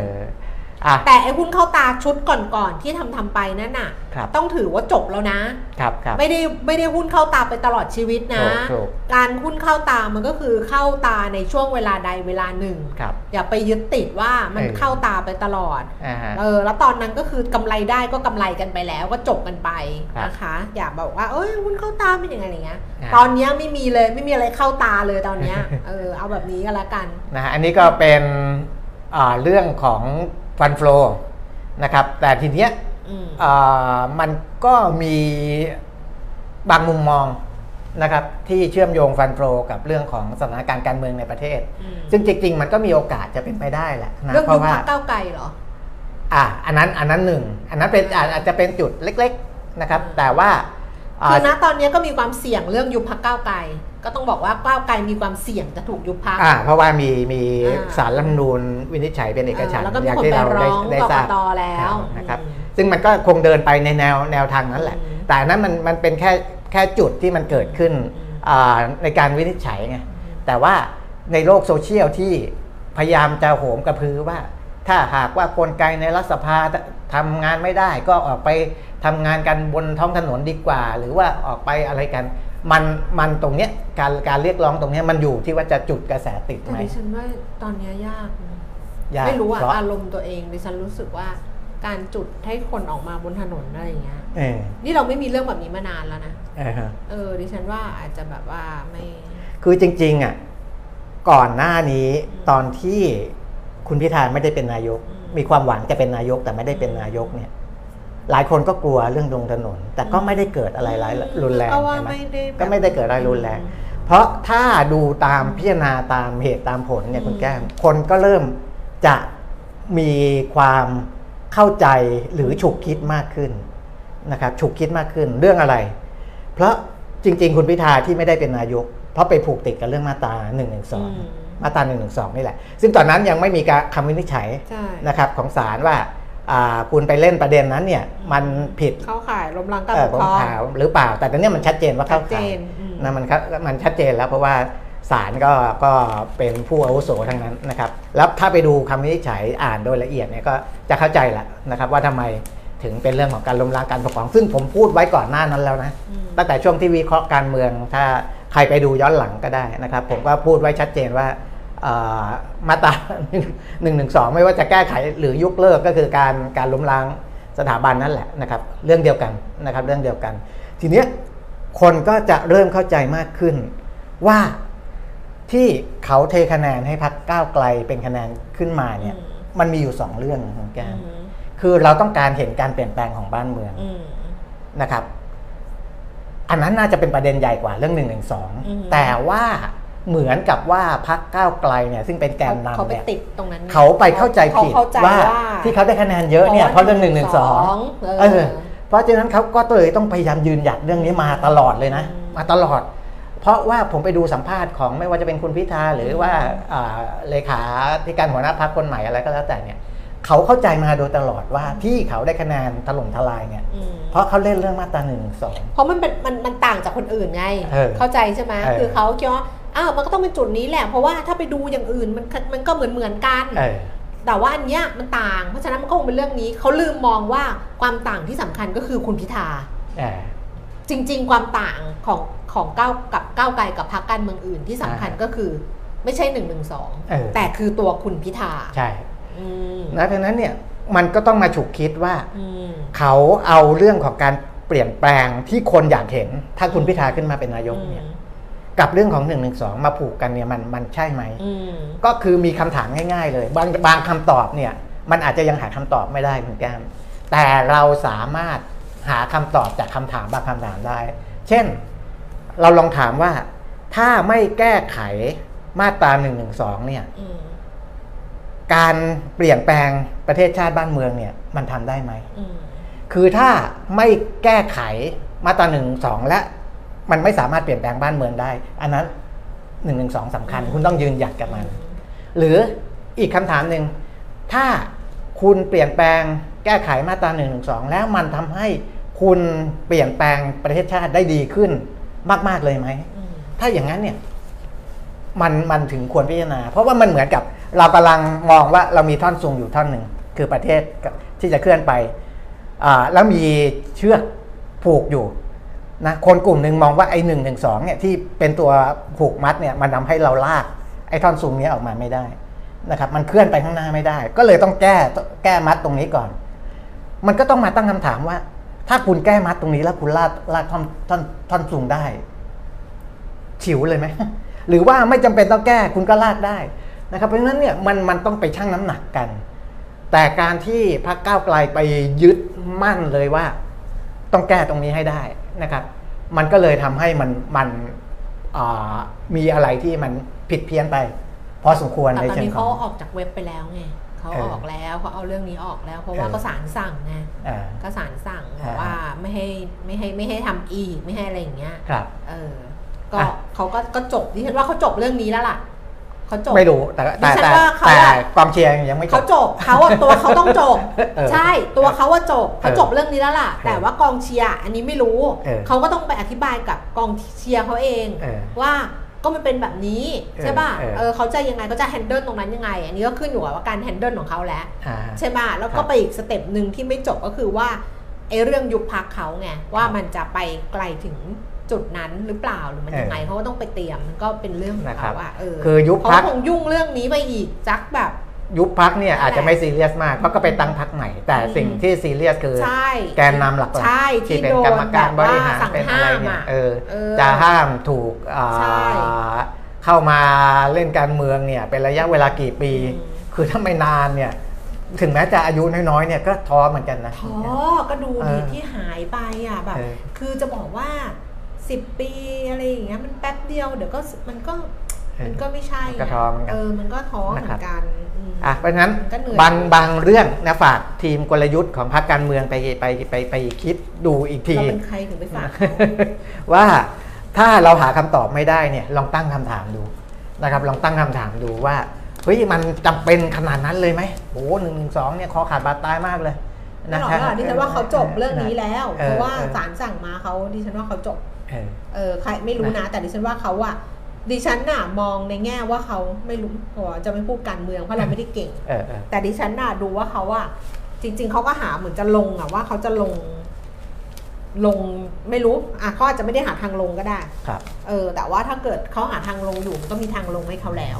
Speaker 2: ออะ
Speaker 1: แต่ไอ้หุ้นเข้าตาชุดก่อนๆที่ทำทำไปนั่นน่ะ
Speaker 2: ครับ
Speaker 1: ต้องถือว่าจบแล้วนะ
Speaker 2: ครับครับ
Speaker 1: ไม่ได้ไม่ได้หุ้นเข้าตาไปตลอดชีวิตนะ
Speaker 2: ถูกถูก
Speaker 1: การหุ้นเข้าตามันก็คือเข้าตาในช่วงเวลาใดเวลาหนึ่ง
Speaker 2: ครับ
Speaker 1: อย่าไปยึดติดว่ามัน
Speaker 2: เออ
Speaker 1: เข้าตาไปตลอด
Speaker 2: อ่าฮะ
Speaker 1: เออแล้วตอนนั้นก็คือกำไรได้ก็กำไรกันไปแล้วก็จบกันไป
Speaker 2: ครับ
Speaker 1: นะคะ อย่าบอกว่าเอ้ยหุ้นเข้าตาเป็นยังไงอะไรเงี้ย
Speaker 2: ครับ
Speaker 1: ตอนเนี้ยไม่มีเลยไม่มีอะไรเข้าตาเลยตอนเนี้ย เออเอาแบบนี้ก็แล้วกัน
Speaker 2: นะฮะอันนี้ก็เป็นอ่าเรื่องของ ฟันฟลอนะครับ แต่ทีเนี้ย
Speaker 1: อืม
Speaker 2: อ่ามันก็มีบางมุมมองนะครับที่เชื่อมโยงฟันฟลอกับเรื่องของสถานการณ์การเมืองในประเทศ
Speaker 1: อืม
Speaker 2: ซึ่งจริง ๆ มันก็มีโอกาสจะเป็นไปได้แหละนะ
Speaker 1: เรื่อง
Speaker 2: เพ
Speaker 1: ยุบ
Speaker 2: ราะว่า
Speaker 1: พักก้าวไกลเหรอ
Speaker 2: อ่าอันนั้นอันนั้นหนึ่งอันนั้นเป็นอาจอาจจะเป็นจุดเล็ก ๆนะครับ แต่ว่าอ่า
Speaker 1: คือณตอนเนี้ยก็มีความเสี่ยงเรื่องยุบพักก้าวไกลก็ต้องบอกว่าก้าวไกลมีความเสี่ยงจะถูกยุบพัก
Speaker 2: อ่าเพราะว่ามีมี
Speaker 1: อ่า
Speaker 2: สารรัฐธรรมนูญวินิจฉัยเป็นเอกฉันท์
Speaker 1: แล้วก็มี
Speaker 2: อย่าง
Speaker 1: คน
Speaker 2: ที่
Speaker 1: ไป
Speaker 2: เรา
Speaker 1: ร้
Speaker 2: ได้
Speaker 1: อง
Speaker 2: ได้
Speaker 1: ก
Speaker 2: ท
Speaker 1: ก
Speaker 2: ราบ
Speaker 1: ตแล้ว
Speaker 2: นะครับ
Speaker 1: อืม
Speaker 2: ซึ่งมันก็คงเดินไปในแนวแนวทางนั้นแหละ
Speaker 1: อืม
Speaker 2: แต่อันนั้นมันมันเป็นแค่แค่จุดที่มันเกิดขึ้น
Speaker 1: อืม
Speaker 2: อ่าในการวินิจฉัยไงแต่ว่าในโลกโซเชียลที่พยายามจะโหมกระพือว่า ถ้าหากว่ากลไกในรัฐสภาทำงานไม่ได้ ก็ออกไปทำงานกันบนท้องถนนดีกว่า หรือว่าออกไปอะไรกันมันมันตรงเนี้ยการการเรียกร้องตรงเนี้ยมันอยู่ที่ว่าจะจุดกระแสติด
Speaker 1: แต่
Speaker 2: ไหม
Speaker 1: ดิฉันว่าตอนเนี้ยยากนะ
Speaker 2: ยาก
Speaker 1: ไม่รู้อะ
Speaker 2: เพราะ
Speaker 1: อารมณ์ตัวเองดิฉันรู้สึกว่าการจุดให้คนออกมาบนถนนอะไรอย่างเงี้ย
Speaker 2: เออ
Speaker 1: นี่เราไม่มีเรื่องแบบนี้มานานแล้วนะ
Speaker 2: เออฮะ
Speaker 1: เออดิฉันว่าอาจจะแบบว่าไม่
Speaker 2: คือจริง ๆอะก่อนหน้านี้ตอนที่ คุณพิธาไม่ได้เป็นนายก มีความหวังจะเป็นนายกแต่ไม่ได้เป็นนายกเนี่ย หลายคนก็กลัวเรื่องลงถนน แต่ก็ไม่ได้เกิดอะไรร้ายรุนแรง
Speaker 1: ก็ว่า
Speaker 2: ใช่ไหม
Speaker 1: ไม่ได้แบบ
Speaker 2: ก็ไม่ได้เกิดอะไรรุนแรง เพราะถ้าดูตามพิจารณาตามเหตุตามผลเนี่ยคุณแก้มคนก็เริ่มจะมีความเข้าใจหรือฉุกคิดมากขึ้นนะครับฉุกคิดมากขึ้นเรื่องอะไร เพราะจริง ๆ คุณพิธาที่ไม่ได้เป็นนายก เพราะไปผูกติดกับเรื่องมาตรา1นึ
Speaker 1: ม
Speaker 2: มาตรา1นึนี่แหละ ซึ่งตอนนั้นยังไม่มีการคำวินิจฉัย
Speaker 1: ใช่
Speaker 2: นะครับของศาลว่าอ่าคุณไปเล่นประเด็นนั้นเนี่ยมันผิด
Speaker 1: เข้าข่ายล้มล้างการ
Speaker 2: เอ่
Speaker 1: ป
Speaker 2: อกของ
Speaker 1: ครอง
Speaker 2: ข่าวหรือเปล่า แต่ตอนนี้มันชัดเจนว่าเข้า
Speaker 1: ชัดเจ
Speaker 2: ข่าย
Speaker 1: นอืม
Speaker 2: นะมันครับมันชัดเจนแล้วเพราะว่าศาลก็ก็เป็นผู้อาวุโสทั้งนั้นนะครับ แล้วถ้าไปดูคำวินิจฉัยอ่านโดยละเอียดเนี่ยก็จะเข้าใจแหละนะครับ ว่าทำไมถึงเป็นเรื่องของการล้มล้างการปกครอง ซึ่งผมพูดไว้ก่อนหน้านั้นแล้วนะ
Speaker 1: อืม
Speaker 2: ตั้งแต่ช่วงที่วิเคราะห์การเมือง ถ้าใครไปดูย้อนหลังก็ได้นะครับ ผมก็พูดไว้ชัดเจนว่าเอ่อ มาตราหนึ่งหนึ่งสองไม่ว่าจะแก้ไขหรือยกเลิกก็คือการการล้มล้างสถาบันนั่นแหละนะครับ เรื่องเดียวกันนะครับเรื่องเดียวกัน ทีเนี้ยคนก็จะเริ่มเข้าใจมากขึ้นว่าที่เขาเทคะแนนให้พักก้าวไกลเป็นคะแนนขึ้นมาเนี่ย
Speaker 1: อืม
Speaker 2: มันมีอยู่สองเรื่องของแก
Speaker 1: อื
Speaker 2: ม
Speaker 1: ม
Speaker 2: คือเราต้องการเห็นการเปลี่ยนแปลงของบ้านเมือง
Speaker 1: อืม
Speaker 2: นะครับ อันนั้นน่าจะเป็นประเด็นใหญ่กว่าเรื่องหนึ่งหนึ่งสอง
Speaker 1: อืม
Speaker 2: แต่ว่า เหมือนกับว่าพักก้าวไกลเนี่ยซึ่งเป็นแกน
Speaker 1: เขา
Speaker 2: นำ
Speaker 1: ไป
Speaker 2: เนี่ย
Speaker 1: ติดตรงนั้นไง
Speaker 2: เขาไปเข้าใจผิด
Speaker 1: เขเข้ใจ
Speaker 2: ว่าที่เขาได้คะแนนเยอะเนี่ยเพราะเรื่องหนึ่งหนึ่งสอง
Speaker 1: เอ
Speaker 2: เอ
Speaker 1: อ
Speaker 2: อเพราะฉะนั้นเขาก็เลยต้องพยายามยืนหยัดเรื่องนี้มาตลอดเลยนะ
Speaker 1: อืม
Speaker 2: มาตลอด เพราะว่าผมไปดูสัมภาษณ์ของไม่ว่าจะเป็นคุณพิธาหรือว่าอ่าเลขาธิการหัวหน้าพักคนใหม่อะไรก็แล้วแต่เนี่ยเขาเข้าใจมาโดยตลอดว่าที่เขาได้คะแนนถล่มทลายเนี่ย
Speaker 1: อืม
Speaker 2: เพราะเขาเล่นเรื่องมาตราหนึ่งสอง
Speaker 1: เพราะมันเป็นมันมันต่างจากคนอื่นไง
Speaker 2: เออ
Speaker 1: เข้าใจใช่ไหม
Speaker 2: เออ
Speaker 1: คือเขาคิดว่า อ้าวมันก็ต้องเป็นจุดนี้แหละ เพราะว่าถ้าไปดูอย่างอื่นมันมันก็เหมือนเหมือนกัน
Speaker 2: เออ
Speaker 1: แต่ว่าอันเนี้ยมันต่าง เพราะฉะนั้นมันก็คงเป็นเรื่องนี้เขาลืมมองว่าความต่างที่สำคัญก็คือคุณพิธา
Speaker 2: เออ
Speaker 1: จริง ๆ ความต่างของของก้าวกับก้าวไกลกับพรรคการเมืองอื่นที่สำคัญ
Speaker 2: อ่า
Speaker 1: ก็คือไม่ใช่หนึ่งหนึ่งสอง
Speaker 2: เออ
Speaker 1: แต่คือตัวคุณพิธา
Speaker 2: ใช่
Speaker 1: อืม
Speaker 2: นะดังนั้นเนี่ยมันก็ต้องมาฉุกคิดว่า
Speaker 1: อืม
Speaker 2: เขาเอาเรื่องของการเปลี่ยนแปลงที่คนอยากเห็น ถ้าคุณพิธาขึ้นมาเป็นนายกเนี่ย กับเรื่องของ1นึมาผูกกันเนี่ยมันมันใช่ไหม
Speaker 1: อืม
Speaker 2: ก็คือมีคำถามง่าย ๆ เลย บางบางคำตอบเนี่ย มันอาจจะยังหาคำตอบไม่ได้เหมือนกันแต่เราสามารถหาคำตอบจากคำถามบางคำถามได้ เช่น เราลองถามว่า ถ้าไม่แก้ไขมาตรา1นึเนี่ย
Speaker 1: อืม
Speaker 2: การเปลี่ยนแปลงประเทศชาติบ้านเมืองเนี่ย มันทำได้ไหม
Speaker 1: อืม
Speaker 2: คือถ้าไม่แก้ไขมาตราหนึ่งสองและ มันไม่สามารถเปลี่ยนแปลงบ้านเมืองได้ อันนั้นหนึ่งหนึ่งสองสำคัญ คุณต้องยืนหยัดกับมัน หรืออีกคำถามหนึ่งถ้าคุณเปลี่ยนแปลงแก้ไขมาตราหนึ่งหนึ่งสองแล้วมันทำให้คุณเปลี่ยนแปลงประเทศชาติได้ดีขึ้นมาก ๆ เลยไหม
Speaker 1: อืม
Speaker 2: ถ้าอย่างนั้นเนี่ย มันมันถึงควรพิจารณา เพราะว่ามันเหมือนกับเรากำลังมองว่าเรามีท่อนสูงอยู่ท่อนหนึ่ง คือประเทศที่จะเคลื่อนไปอ่าแล้วมีเชือกผูกอยู่ นะคนกลุ่มหนึ่งมองว่าไอ้หนึ่งหนึ่งสองเนี่ยที่เป็นตัวผูกมัดเนี่ยมันทำให้เราลากไอ้ท่อนสูงนี้ออกมาไม่ได้นะครับ มันเคลื่อนไปข้างหน้าไม่ได้ ก็เลยต้องแก้แก้มัดตรงนี้ก่อน มันก็ต้องมาตั้งคำถามว่า ถ้าคุณแก้มัดตรงนี้แล้วคุณลากลากท่อนท่อนท่อนสูงได้ ฉิวเลยไหมหรือว่าไม่จำเป็นต้องแก้คุณก็ลากได้นะครับ เพราะฉะนั้นเนี่ยมันมันต้องไปชั่งน้ำหนักกัน แต่การที่พรรคก้าวไกลไปยึดมั่นเลยว่า ต้องแก้ตรงนี้ให้ได้ นะครับมันก็เลยทำให้มันมันอ่ามีอะไรที่มันผิดเพี้ยนไปพอสมควร
Speaker 1: แต่
Speaker 2: ใน
Speaker 1: ตอน
Speaker 2: เชิง
Speaker 1: นี้
Speaker 2: ข
Speaker 1: เขา
Speaker 2: อง
Speaker 1: ออกจากเว็บไปแล้วไงเขา
Speaker 2: เออ
Speaker 1: ออกแล้วเขาเอาเรื่องนี้ออกแล้ว เพราะว่า
Speaker 2: เออ
Speaker 1: ก็ศาลสั่งไง
Speaker 2: อ่า
Speaker 1: ก็ศาลสั่งบ
Speaker 2: อ่า
Speaker 1: อกว่าไม่ให้ไม่ให้ไม่ให้ทำอีกไม่ให้อะไรอย่างเงี้ย
Speaker 2: ครับ
Speaker 1: เออก็
Speaker 2: อะ
Speaker 1: เขาก็ก็จบดิฉันว่าเขาจบเรื่องนี้แล้วล่ะ เขาจบ
Speaker 2: ไม่รู้แต่แต่
Speaker 1: ดิฉัน
Speaker 2: แต่
Speaker 1: ว่าเขา
Speaker 2: แต่
Speaker 1: อะ
Speaker 2: กองเชียร์ยังไม่จ
Speaker 1: เขา
Speaker 2: บ
Speaker 1: จบเขาอะตัวเขาต้องจบ
Speaker 2: เออ
Speaker 1: ใช่ตัวเขาว่าจบเขา
Speaker 2: เออ
Speaker 1: จบเรื่องนี้แล้วล่ะ แต่ว่ากองเชียร์อันนี้ไม่รู้
Speaker 2: เออ
Speaker 1: เขาก็ต้องไปอธิบายกับกองเชียร์เขาเอง
Speaker 2: เออ
Speaker 1: ว่าก็มันเป็นแบบนี้ใช่ป่ะ
Speaker 2: เออเออ
Speaker 1: เออเขาจะยังไงเขาจะ handle ตรงนั้นยังไง อันนี้ก็ขึ้นอยู่กับว่าการ handle ของเขาแหละ
Speaker 2: อ่า
Speaker 1: ใช่ป่ะ แล้ว
Speaker 2: ครั
Speaker 1: ก็ไปอีก step หนึ่งที่ไม่จบก็คือว่าไอ้เรื่องยุบพรรคเขาไงว่ามันจะไปไกลถึง จุดนั้นหรือเปล่าหรือมันยังไงเขาก็ต้องไปเตรียมมันก็เป็นเรื่องของ
Speaker 2: นะครับ
Speaker 1: เขาอะเออ
Speaker 2: คือยุบ
Speaker 1: เขา
Speaker 2: พรร
Speaker 1: คคงยุ่งเรื่องนี้ไปอีกสักแบบ
Speaker 2: ยุบพักเนี่ย
Speaker 1: นั่นแหละ
Speaker 2: อาจจะไม่ซีเรียสมากเพราะก็ไปตั้งพักใหม่ แต่
Speaker 1: อืม
Speaker 2: สิ่งที่ซีเรียสคือ
Speaker 1: ใช่
Speaker 2: แกนนำหลักๆ
Speaker 1: ใช่
Speaker 2: ที่
Speaker 1: ที่
Speaker 2: เป็น
Speaker 1: โด
Speaker 2: กร
Speaker 1: น
Speaker 2: รม
Speaker 1: แบ
Speaker 2: การ
Speaker 1: บบว่า
Speaker 2: ริหาร
Speaker 1: สั่ง
Speaker 2: เป็นอะไร
Speaker 1: ห้าม
Speaker 2: เนี่ย
Speaker 1: อะ
Speaker 2: เออ
Speaker 1: เออ
Speaker 2: จะห้ามถูกอ่า
Speaker 1: ใช่
Speaker 2: เข้ามาเล่นการเมืองเนี่ยเป็นระยะเวลากี่ปี
Speaker 1: อืม
Speaker 2: คือถ้าไม่นานเนี่ยถึงแม้จะอายุน้อยๆเนี่ยก็ท้อเหมือนกันนะ
Speaker 1: ท้อก็ดู
Speaker 2: เอ
Speaker 1: ดิ
Speaker 2: อ
Speaker 1: ที่หายไปอะแบบ
Speaker 2: เออ
Speaker 1: คือจะบอกว่า สิบปีอะไรอย่างเงี้ยมันแป๊บเดียวเดี๋ยวก็มันก็มันก็ไม่ใช่
Speaker 2: ก็ท้อเหมือนกัน
Speaker 1: เออมันก็ท้อเหมือ
Speaker 2: นะครับ
Speaker 1: นกันม
Speaker 2: อะเพราะฉะนั้น
Speaker 1: มันก็เหนื่อย
Speaker 2: บางบางเรื่องนะฝากทีมกลยุทธ์ของพรรคการเมืองไปไปไปไปคิดดูอีกที
Speaker 1: เราเป็นใครถึงไปฝากเขา
Speaker 2: ว่าถ้าเราหาคำตอบไม่ได้เนี่ยลองตั้งคำถามดูนะครับลองตั้งคำถามดูว่าเฮ้ยมันจำเป็นขนาดนั้นเลยไหมโอ้หนึ่งหนึ่งสองเนี่ยคอขาดบาดตายมากเลย
Speaker 1: ไม่หรอกไม่หรอกดิฉันว่าเขาจบเรื่องนี้แล้ว
Speaker 2: ออ
Speaker 1: เพราะว่า
Speaker 2: ออ
Speaker 1: ศาลสั่งมาเขาดิฉันว่าเขาจบ
Speaker 2: เออ
Speaker 1: เออใครไม่รู้นะ แต่ดิฉันว่าเขาอะดิฉันน่ะมองในแง่ว่าเขาไม่รู้โอ้จะไม่พูดการเมืองเพราะเราไม่ได้เก่ง
Speaker 2: เออเออ
Speaker 1: แต่ดิฉันน่ะดูว่าเขาอะจริง ๆเขาก็หาเหมือนจะลงอะว่าเขาจะลงลงไม่รู้อะเขาอาจจะไม่ได้หาทางลงก็ได้
Speaker 2: ครับ
Speaker 1: เออ แต่ว่าถ้าเกิดเขาหาทางลงอยู่มันก็มีทางลงให้เขาแล้ว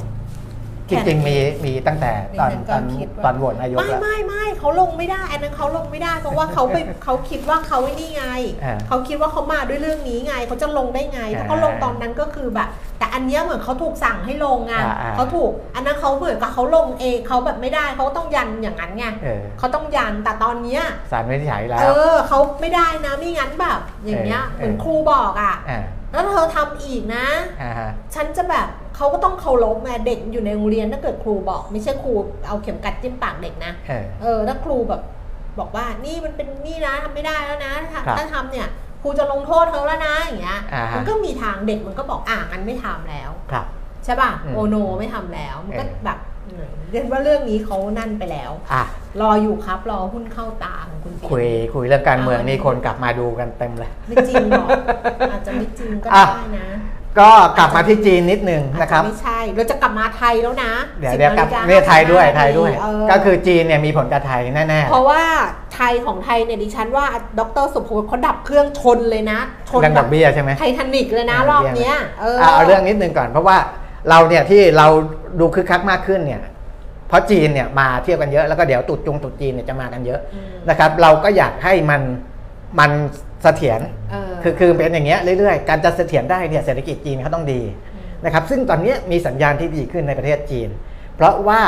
Speaker 2: จริงๆมีมีตั้งแต่ตอน
Speaker 1: ดิฉัน
Speaker 2: ต
Speaker 1: ก็
Speaker 2: อน
Speaker 1: คิดว่า
Speaker 2: ตอนโหวตนายก
Speaker 1: ไม่
Speaker 2: แล้ว
Speaker 1: ไม่ไม่เขาลงไม่ได้ อันนั้นเขาลงไม่ได้เพราะว่าเขาไปเขาคิดว่าเขาไอ้นี่ไง
Speaker 2: อ่า
Speaker 1: เขาคิดว่าเขามาด้วยเรื่องนี้ไงเขาจะลงได้ไงถ้าเขาลงตอนนั้นก็คือแบบ แต่อันเนี้ยเหมือนเขาถูกสั่งให้ลงไง
Speaker 2: อ่าอ่า
Speaker 1: เขาถูกอันนั้นเขาเหมือนกับเขาลงเองเขาแบบไม่ได้เขาต้องยันอย่างนั้นไง
Speaker 2: เออ
Speaker 1: เขาต้องยันแต่ตอนเนี้ย
Speaker 2: สารวินิจฉัยแล้
Speaker 1: เอ
Speaker 2: ว
Speaker 1: อเขาไม่ได้นะไม่งั้นแบบอย่างเงี้ย
Speaker 2: เออ
Speaker 1: เหมือนครูบอกอะ
Speaker 2: อ่า
Speaker 1: แล้วเธอทำอีกนะ
Speaker 2: อ่าฮะ
Speaker 1: ฉันจะแบบ เขาก็ต้องเคารพไงเด็กอยู่ในโรงเรียนถ้าเกิดครูบอก ไม่ใช่ครูเอาเข็มกัดจิ้มปากเด็กนะ
Speaker 2: เออ
Speaker 1: เออถ้าครูแบบบอกว่านี่มันเป็นนี่นะทำไม่ได้แล้วนะ ถ้า
Speaker 2: ครับ
Speaker 1: ถ้าทำเนี่ยครูจะลงโทษเธอแล้วนะอย่างเงี้ย
Speaker 2: อ่าฮะ
Speaker 1: มันก็มีทางเด็กมันก็บอกอะมันไม่ทำแล้ว
Speaker 2: ครับ
Speaker 1: ใช่ป่ะ
Speaker 2: อืม
Speaker 1: โอโนไม่ทำแล้ว มันก็
Speaker 2: เออ
Speaker 1: แบบเรียนว่าเรื่องนี้เขานั่นไปแล้ว
Speaker 2: อะ
Speaker 1: รออยู่ครับรอหุ้นเข้าตาของคุณเปี
Speaker 2: คุยคุยเรื่องการเมืองนี่คนกลับมาดูกันเต็มเลย
Speaker 1: ไม่จริงหรอกอาจจะไม่จริงก็
Speaker 2: อะ
Speaker 1: ได้นะ
Speaker 2: ก็กลับมาที่จีนนิดนึง
Speaker 1: อาจ
Speaker 2: นะค
Speaker 1: จะ
Speaker 2: รับ
Speaker 1: ไม่ใช่เราจะกลับมาไทยแล้วนะ
Speaker 2: เดี๋ยว
Speaker 1: 10
Speaker 2: เดี๋ยวกลับ
Speaker 1: นาฬิา
Speaker 2: เนี่ยไทยด้วย
Speaker 1: 55
Speaker 2: ไทยด้วย
Speaker 1: เออ
Speaker 2: ก็คือจีนเนี่ยมีผลกับไทยแน่
Speaker 1: เพราะว่าไทยของไทยเนี่ยดิฉันว่าดรสุภวุฒิเขาดับเครื่องชนเลยนะช
Speaker 2: ๆ
Speaker 1: น
Speaker 2: เรื่อง
Speaker 1: แบ
Speaker 2: ดอบกเบี้ยใช่ไหม
Speaker 1: ไททานิกเลยนะ
Speaker 2: เออ
Speaker 1: รอบ
Speaker 2: เบี้ย
Speaker 1: เนี้ยเออ
Speaker 2: อะเอาเรื่องนิดนึงก่อน เพราะว่าเราเนี่ยที่เราดูคึกคักมากขึ้นเนี่ยเพราะจีนเนี่ยมาเที่ยวกันเยอะแล้วก็เดี๋ยวตรุดจงตรุดจีนเนี่ยจะมากันเยอะ
Speaker 1: อืม
Speaker 2: นะครับ เราก็อยากให้มันมัน เสถียร
Speaker 1: เออ
Speaker 2: คือคือเป็นอย่างเงี้ยเรื่อยๆ การจะเสถียรได้เนี่ยเศรษฐกิจจีนเขาต้องดีนะครับซึ่งตอนนี้มีสัญญาณที่ดีขึ้นในประเทศจีน เพราะว่า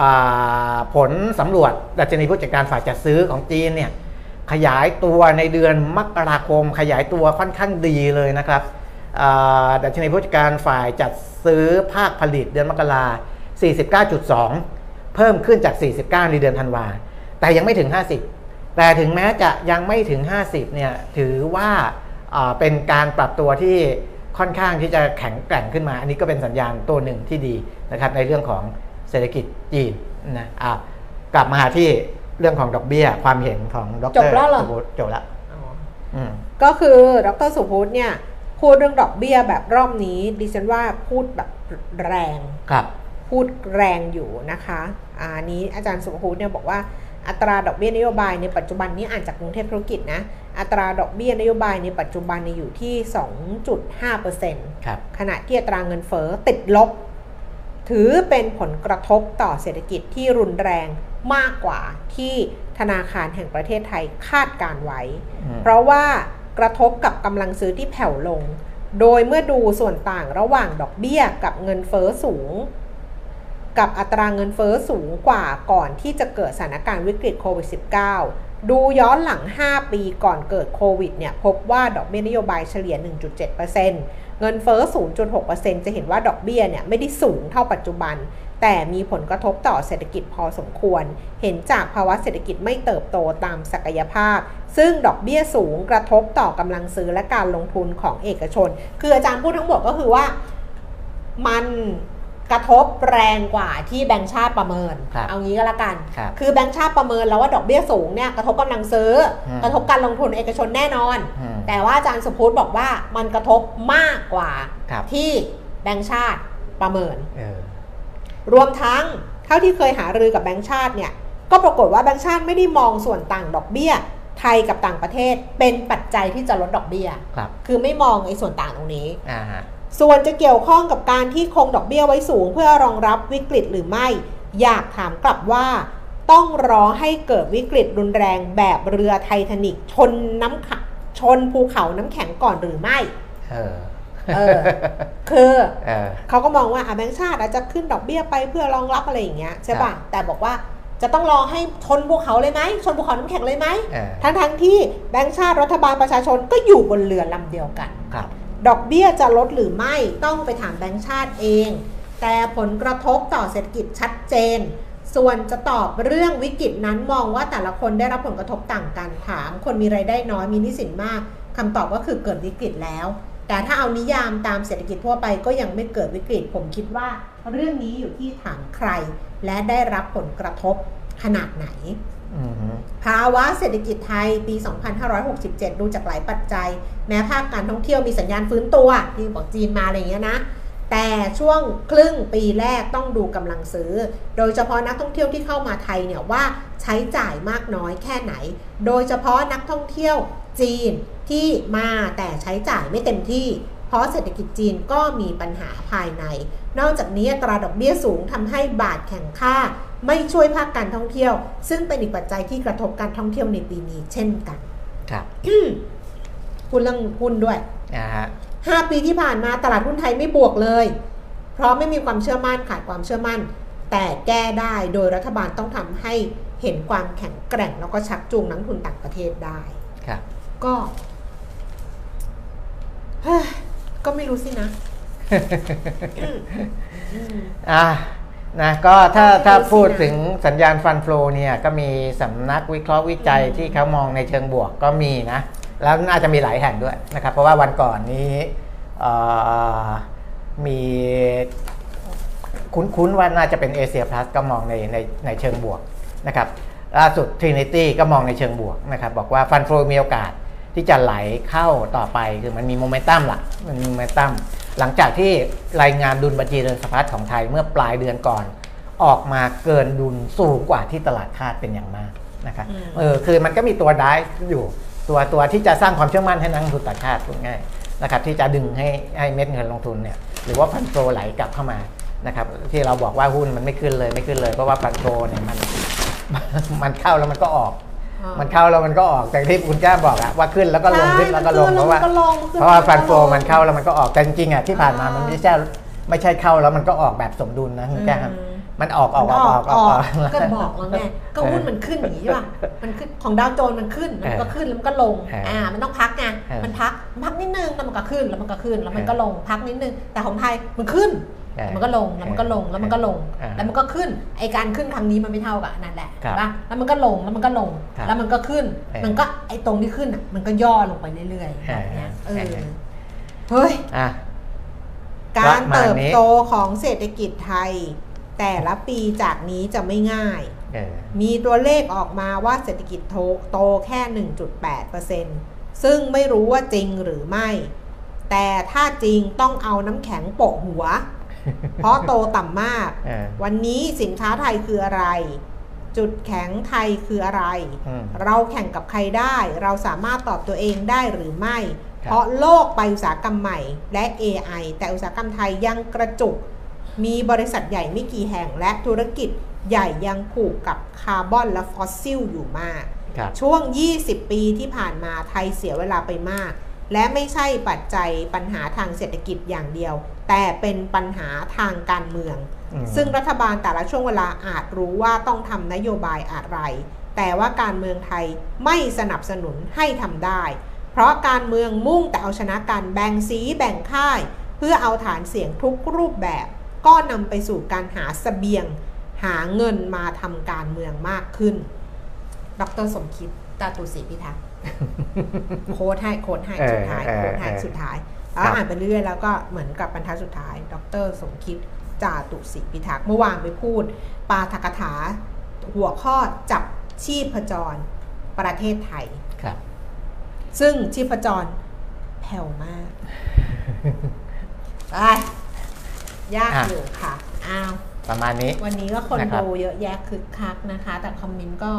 Speaker 2: อ่าผลสำรวจดัชนีผู้จัดการฝ่ายจัดซื้อของจีนเนี่ยขยายตัวในเดือนมกราคม ขยายตัวค่อนข้างดีเลยนะครับอ่าดัชนีผู้จัดการฝ่ายจัดซื้อภาคผลิตเดือนมกรา49.2 เพิ่มขึ้นจาก 49 ในเดือนธันวาแต่ยังไม่ถึง 50 แต่ถึงแม้จะยังไม่ถึง 50เนี่ยถือว่าอ่าเป็นการปรับตัวที่ค่อนข้างที่จะแข็งแกร่งขึ้นมา อันนี้ก็เป็นสัญญาณตัวหนึ่งที่ดีนะครับในเรื่องของเศรษฐกิจจีนนะอะกลับมาหาที่เรื่องของดอกเบี้ยความเห็นของดร
Speaker 1: จบแล้วเหรอ
Speaker 2: สุภวุฒิจบแล้ว
Speaker 1: อ๋อ
Speaker 2: อืม
Speaker 1: ก็คือดรสุภวุฒิเนี่ย พูดเรื่องดอกเบี้ยแบบรอบนี้ ดิฉันว่าพูดแบบแรง
Speaker 2: ครับ
Speaker 1: พูดแรงอยู่นะคะอะอันนี้อาจารย์สุภวุฒิเนี่ยบอกว่า อัตราดอกเบี้ยนโยบายในปัจจุบันนี้อ่านจากกรุงเทพธุรกิจนะ อัตราดอกเบี้ยนโยบายในปัจจุบันเนี่ยอยู่ที่ 2.5%
Speaker 2: ครับ
Speaker 1: ขณะที่อัตราเงินเฟ้อติดลบ ถือเป็นผลกระทบต่อเศรษฐกิจที่รุนแรงมากกว่าที่ธนาคารแห่งประเทศไทยคาดการไว้
Speaker 2: อืม
Speaker 1: เพราะว่ากระทบกับกำลังซื้อที่แผ่วลง โดยเมื่อดูส่วนต่างระหว่างดอกเบี้ยกับเงินเฟ้อสูง กับอัตราเงินเฟ้อสูงกว่าก่อนที่จะเกิดสถานการณ์วิกฤตโควิด -19 ดูย้อนหลัง 5 ปีก่อนเกิดโควิดเนี่ยพบว่าดอกเบี้ยนโยบายเฉลี่ย 1.7%เงินเฟ้อ 0.6%จะเห็นว่าดอกเบี้ยเนี่ยไม่ได้สูงเท่าปัจจุบัน แต่มีผลกระทบต่อเศรษฐกิจพอสมควร เห็นจากภาวะเศรษฐกิจไม่เติบโตตามศักยภาพ ซึ่งดอกเบี้ยสูงกระทบต่อกำลังซื้อและการลงทุนของเอกชน คืออาจารย์พูดทั้งหมดก็คือว่ามัน กระทบแรงกว่าที่แบงก์ชาติประเมิน
Speaker 2: ครับ
Speaker 1: เอางี้ก็แล้วกัน
Speaker 2: ครับ
Speaker 1: คือแบงก์ชาติประเมินแล้วว่าดอกเบี้ยสูงเนี่ยกระทบกำลังซื้ออ
Speaker 2: ม
Speaker 1: กระทบการลงทุนเอกชนแน่นอน
Speaker 2: อืม
Speaker 1: แต่ว่าอาจารย์สุพุทธบอกว่ามันกระทบมากกว่า
Speaker 2: ครับ
Speaker 1: ที่แบงก์ชาติประเมิน
Speaker 2: เออ
Speaker 1: รวมทั้งเท่าที่เคยหารือกับแบงก์ชาติเนี่ยก็ปรากฏว่าแบงก์ชาติไม่ได้มองส่วนต่างดอกเบี้ย ไทยกับต่างประเทศเป็นปัจจัยที่จะลดดอกเบี้ย
Speaker 2: ครับ
Speaker 1: คือไม่มองไอ้ส่วนต่างตรงนี้
Speaker 2: อ่าฮะ
Speaker 1: ส่วนจะเกี่ยวข้องกับการที่คงดอกเบี้ยไว้สูง เพื่อรองรับวิกฤตหรือไม่ อยากถามกลับว่า ต้องรอให้เกิดวิกฤตรุนแรงแบบเรือไททานิกชนน้ำขะชนภูเขาน้ำแข็งก่อนหรือไม่
Speaker 2: เออ
Speaker 1: เออคือ
Speaker 2: เออ
Speaker 1: เขาก็มองว่าอะแบงก์ชาติอาจจะขึ้นดอกเบี้ยไปเพื่อรองรับอะไรอย่างเงี้ยใช่ป่ะ
Speaker 2: ครับ
Speaker 1: แต่บอกว่าจะต้องรอให้ชนภูเขาเลยไหมชนภูเขาน้ำแข็งเลยไหม
Speaker 2: เออ
Speaker 1: ทั้งทั้งๆที่แบงก์ชาติรัฐบาลประชาชนก็อยู่บนเรือลำเดียวกัน
Speaker 2: ครับ
Speaker 1: ดอกเบี้ยจะลดหรือไม่ต้องไปถามแบงก์ชาติเอง แต่ผลกระทบต่อเศรษฐกิจชัดเจน ส่วนจะตอบเรื่องวิกฤตนั้นมองว่าแต่ละคนได้รับผลกระทบต่างกันถาม คนมีไรายได้น้อยมีนี้สินมากคำตอบก็คือเกิดวิกฤตแล้ว แต่ถ้าเอานิยามตามเศรษฐกิจทั่วไปก็ยังไม่เกิดวิกฤต ผมคิดว่า เรื่องนี้อยู่ที่ถามใคร และได้รับผลกระทบขนาดไหน ภาวะเศรษฐกิจไทยปี 2567 ดูจากหลายปัจจัย แม้ภาคการท่องเที่ยวมีสัญญาณฟื้นตัวที่บอกจีนมาอะไรอย่างเงี้ยนะ แต่ช่วงครึ่งปีแรกต้องดูกำลังซื้อ โดยเฉพาะนักท่องเที่ยวที่เข้ามาไทยเนี่ยว่าใช้จ่ายมากน้อยแค่ไหน โดยเฉพาะนักท่องเที่ยวจีนที่มาแต่ใช้จ่ายไม่เต็มที่ เพราะเศรษฐกิจจีนก็มีปัญหาภายใน นอกจากนี้อัตราดอกเบี้ยสูงทำให้บาทแข่งค่า ไม่ช่วยภาคการท่องเที่ยว ซึ่งเป็นอีกปัจจัยที่กระทบการท่องเที่ยวในปีนี้เช่นกัน
Speaker 2: ครับ
Speaker 1: คุณเรื่องหุ้นด้วย
Speaker 2: อ่าฮะ
Speaker 1: 5ปีที่ผ่านมาตลาดหุ้นไทยไม่บวกเลย เพราะไม่มีความเชื่อมั่นขาดความเชื่อมั่น แต่แก้ได้โดยรัฐบาลต้องทำให้เห็นความแข็งแกร่งแล้วก็ชักจูงนักลงทุนต่างประเทศได้
Speaker 2: ครับ
Speaker 1: ก็เฮ้ย ก็ไม่รู้สินะอืมอืม
Speaker 2: อะนะก็ถ้า
Speaker 1: ก็ไม่รู้
Speaker 2: ถ้า
Speaker 1: สินะ
Speaker 2: พูดถึงสัญญาณฟันโฟลเนี่ยก็มีสำนักวิเคราะห์วิจัย
Speaker 1: อืม
Speaker 2: ที่เขามองในเชิงบวกก็มีนะ แล้วน่าจะมีหลายแห่งด้วยนะครับ เพราะว่าวันก่อนนี้เอ่อมีคุ้นๆว่าน่าจะเป็นเอเชียพลัสก็มองในในในเชิงบวกนะครับล่าสุด Trinity ก็มองในเชิงบวกนะครับ บอกว่า fund flow มีโอกาส ที่จะไหลเข้าต่อไปคือมันมีโมเมนตัมล่ะมันมีโมเมนตัมหลังจากที่รายงานดุลบัญชีเดินสะพัดของไทยเมื่อปลายเดือนก่อน ออกมาเกินดุลสูงกว่าที่ตลาดคาดเป็นอย่างมากนะครับ
Speaker 1: อืม
Speaker 2: เออคือมันก็มีตัวได้อยู่ตัวตัวที่จะสร้างความเชื่อมั่นให้นักลงทุนต่างชาติพูดง่ายนะครับที่จะดึงให้ให้เม็ดเงินลงทุนเนี่ยหรือว่าฟันโฟไหลกลับเข้ามานะครับที่เราบอกว่าหุ้นมันไม่ขึ้นเลยไม่ขึ้นเลยเพราะว่าฟันโฟเนี่ยมันมันเข้าแล้วมันก็ออก มันเข้าแล้วมันก็ออกแต่ที่คุณแก้มบอกอะว่าขึ้นแล้วก็ลง
Speaker 1: ใช่
Speaker 2: ขึ้นแล้วก็ลง
Speaker 1: มันขึ้น
Speaker 2: เพราะว่า
Speaker 1: แล้วมันก็ลงขึ้น
Speaker 2: เพราะว่า
Speaker 1: แล้วมันก็
Speaker 2: ฟันโฟ
Speaker 1: ลง
Speaker 2: มันเข้าแล้วมันก็ออกแต่จริงๆอะที่ผ่านมามันไม่ใช่ไม่ใช่เข้าแล้วมันก็ออกแบบสมดุลนะคุณแก้ม
Speaker 1: อืม
Speaker 2: มันออกออกออกออกอ
Speaker 1: อ
Speaker 2: อก
Speaker 1: อ
Speaker 2: ออก
Speaker 1: ก็บอกแล้วไงก็หุ้นมันขึ้นอย่างนี้ใช่ป่ะมันขึ้นของดาวโจนส์มันขึ้นมันก็ขึ้นแล้วมันก็ลง
Speaker 2: เอออ่
Speaker 1: อ่ามันต้องพักไง
Speaker 2: เออ
Speaker 1: มันพักมันพักนิดนึงแล้วมันก็ขึ้นแล้วมันก็ขึ้นแล้วมัน
Speaker 2: เออ
Speaker 1: ก็ลงพักนิดนึงแต่ของไทยมันขึ้น
Speaker 2: เออ
Speaker 1: มันก็ลงแล้วมันก็ลงแล้วมันก็ลง
Speaker 2: เออ
Speaker 1: แล้วมันก็ขึ้นไอการขึ้นครั้งนี้มันไม่เท่ากับอันนั่นแหละ
Speaker 2: ครับ
Speaker 1: เห็นป่ะแล้วมันก็ลงแล้วมันก็ลง
Speaker 2: ครับ
Speaker 1: แล้วมันก็ขึ้น
Speaker 2: เออ
Speaker 1: มันก็ไอตรงที่ขึ้นอะมันก็ย่อลงไปเรื่อยๆ
Speaker 2: เออ
Speaker 1: แบบเนี้ยเอ
Speaker 2: เอ
Speaker 1: อ
Speaker 2: อ
Speaker 1: เฮ้ย
Speaker 2: อะ
Speaker 1: การ
Speaker 2: ประมาณ
Speaker 1: เติบ
Speaker 2: นี้
Speaker 1: โตของเศรษฐกิจไทย แต่ละปีจากนี้จะไม่ง่าย
Speaker 2: เออ
Speaker 1: มีตัวเลขออกมาว่าเศรษฐกิจโตโตแค่ 1.8%ซึ่งไม่รู้ว่าจริงหรือไม่ แต่ถ้าจริงต้องเอาน้ำแข็งโปะหัว เพราะโตต่ำมาก
Speaker 2: เออ
Speaker 1: วันนี้สินค้าไทยคืออะไร จุดแข็งไทยคืออะไร
Speaker 2: อืม
Speaker 1: เราแข่งกับใครได้ เราสามารถตอบตัวเองได้หรือไม่
Speaker 2: ครับ
Speaker 1: เพราะโลกไปอุตสาหกรรมใหม่และ AI แต่อุตสาหกรรมไทยยังกระจุก มีบริษัทใหญ่ไม่กี่แห่งและธุรกิจใหญ่ยังผูกกับคาร์บอนและฟอสซิลอยู่มาก
Speaker 2: ครับ
Speaker 1: ช่วง 20 ปีที่ผ่านมาไทยเสียเวลาไปมาก และไม่ใช่ปัจจัยปัญหาทางเศรษฐกิจอย่างเดียว แต่เป็นปัญหาทางการเมือง
Speaker 2: อืม
Speaker 1: ซึ่งรัฐบาลแต่ละช่วงเวลาอาจรู้ว่าต้องทำนโยบายอะไร แต่ว่าการเมืองไทยไม่สนับสนุนให้ทำได้ เพราะการเมืองมุ่งแต่เอาชนะการแบ่งสีแบ่งค่าย เพื่อเอาฐานเสียงทุกรูปแบบ ก็นำไปสู่การหาสเสบียง หาเงินมาทำการเมืองมากขึ้น ดรสมคิดตาตุศรีพิทักษ์ โค้ดให้โค้ดให้สุดท้าย
Speaker 2: เออเออ
Speaker 1: โค้ดให้
Speaker 2: เออ
Speaker 1: สุดท้าย
Speaker 2: ครั
Speaker 1: แล้ว
Speaker 2: บ
Speaker 1: อ่านไปเรื่อยแล้วก็เหมือนกับบรรทัดสุดท้าย ดรสมคิดจาตุศรีพิทักษ์เมื่อวานไปพูด ปาฐกถา หัวข้อจับชีพจรประเทศไทย
Speaker 2: ครับ
Speaker 1: ซึ่งชีพจรแผ่วมากไปยาก
Speaker 2: อะ
Speaker 1: อยู่ค่ะ อ้าว
Speaker 2: ประมาณนี้
Speaker 1: วันนี้ก็คน
Speaker 2: นะครับ
Speaker 1: ดูเยอะแยะคึกคักนะคะ แต่คอมเมนต์ก็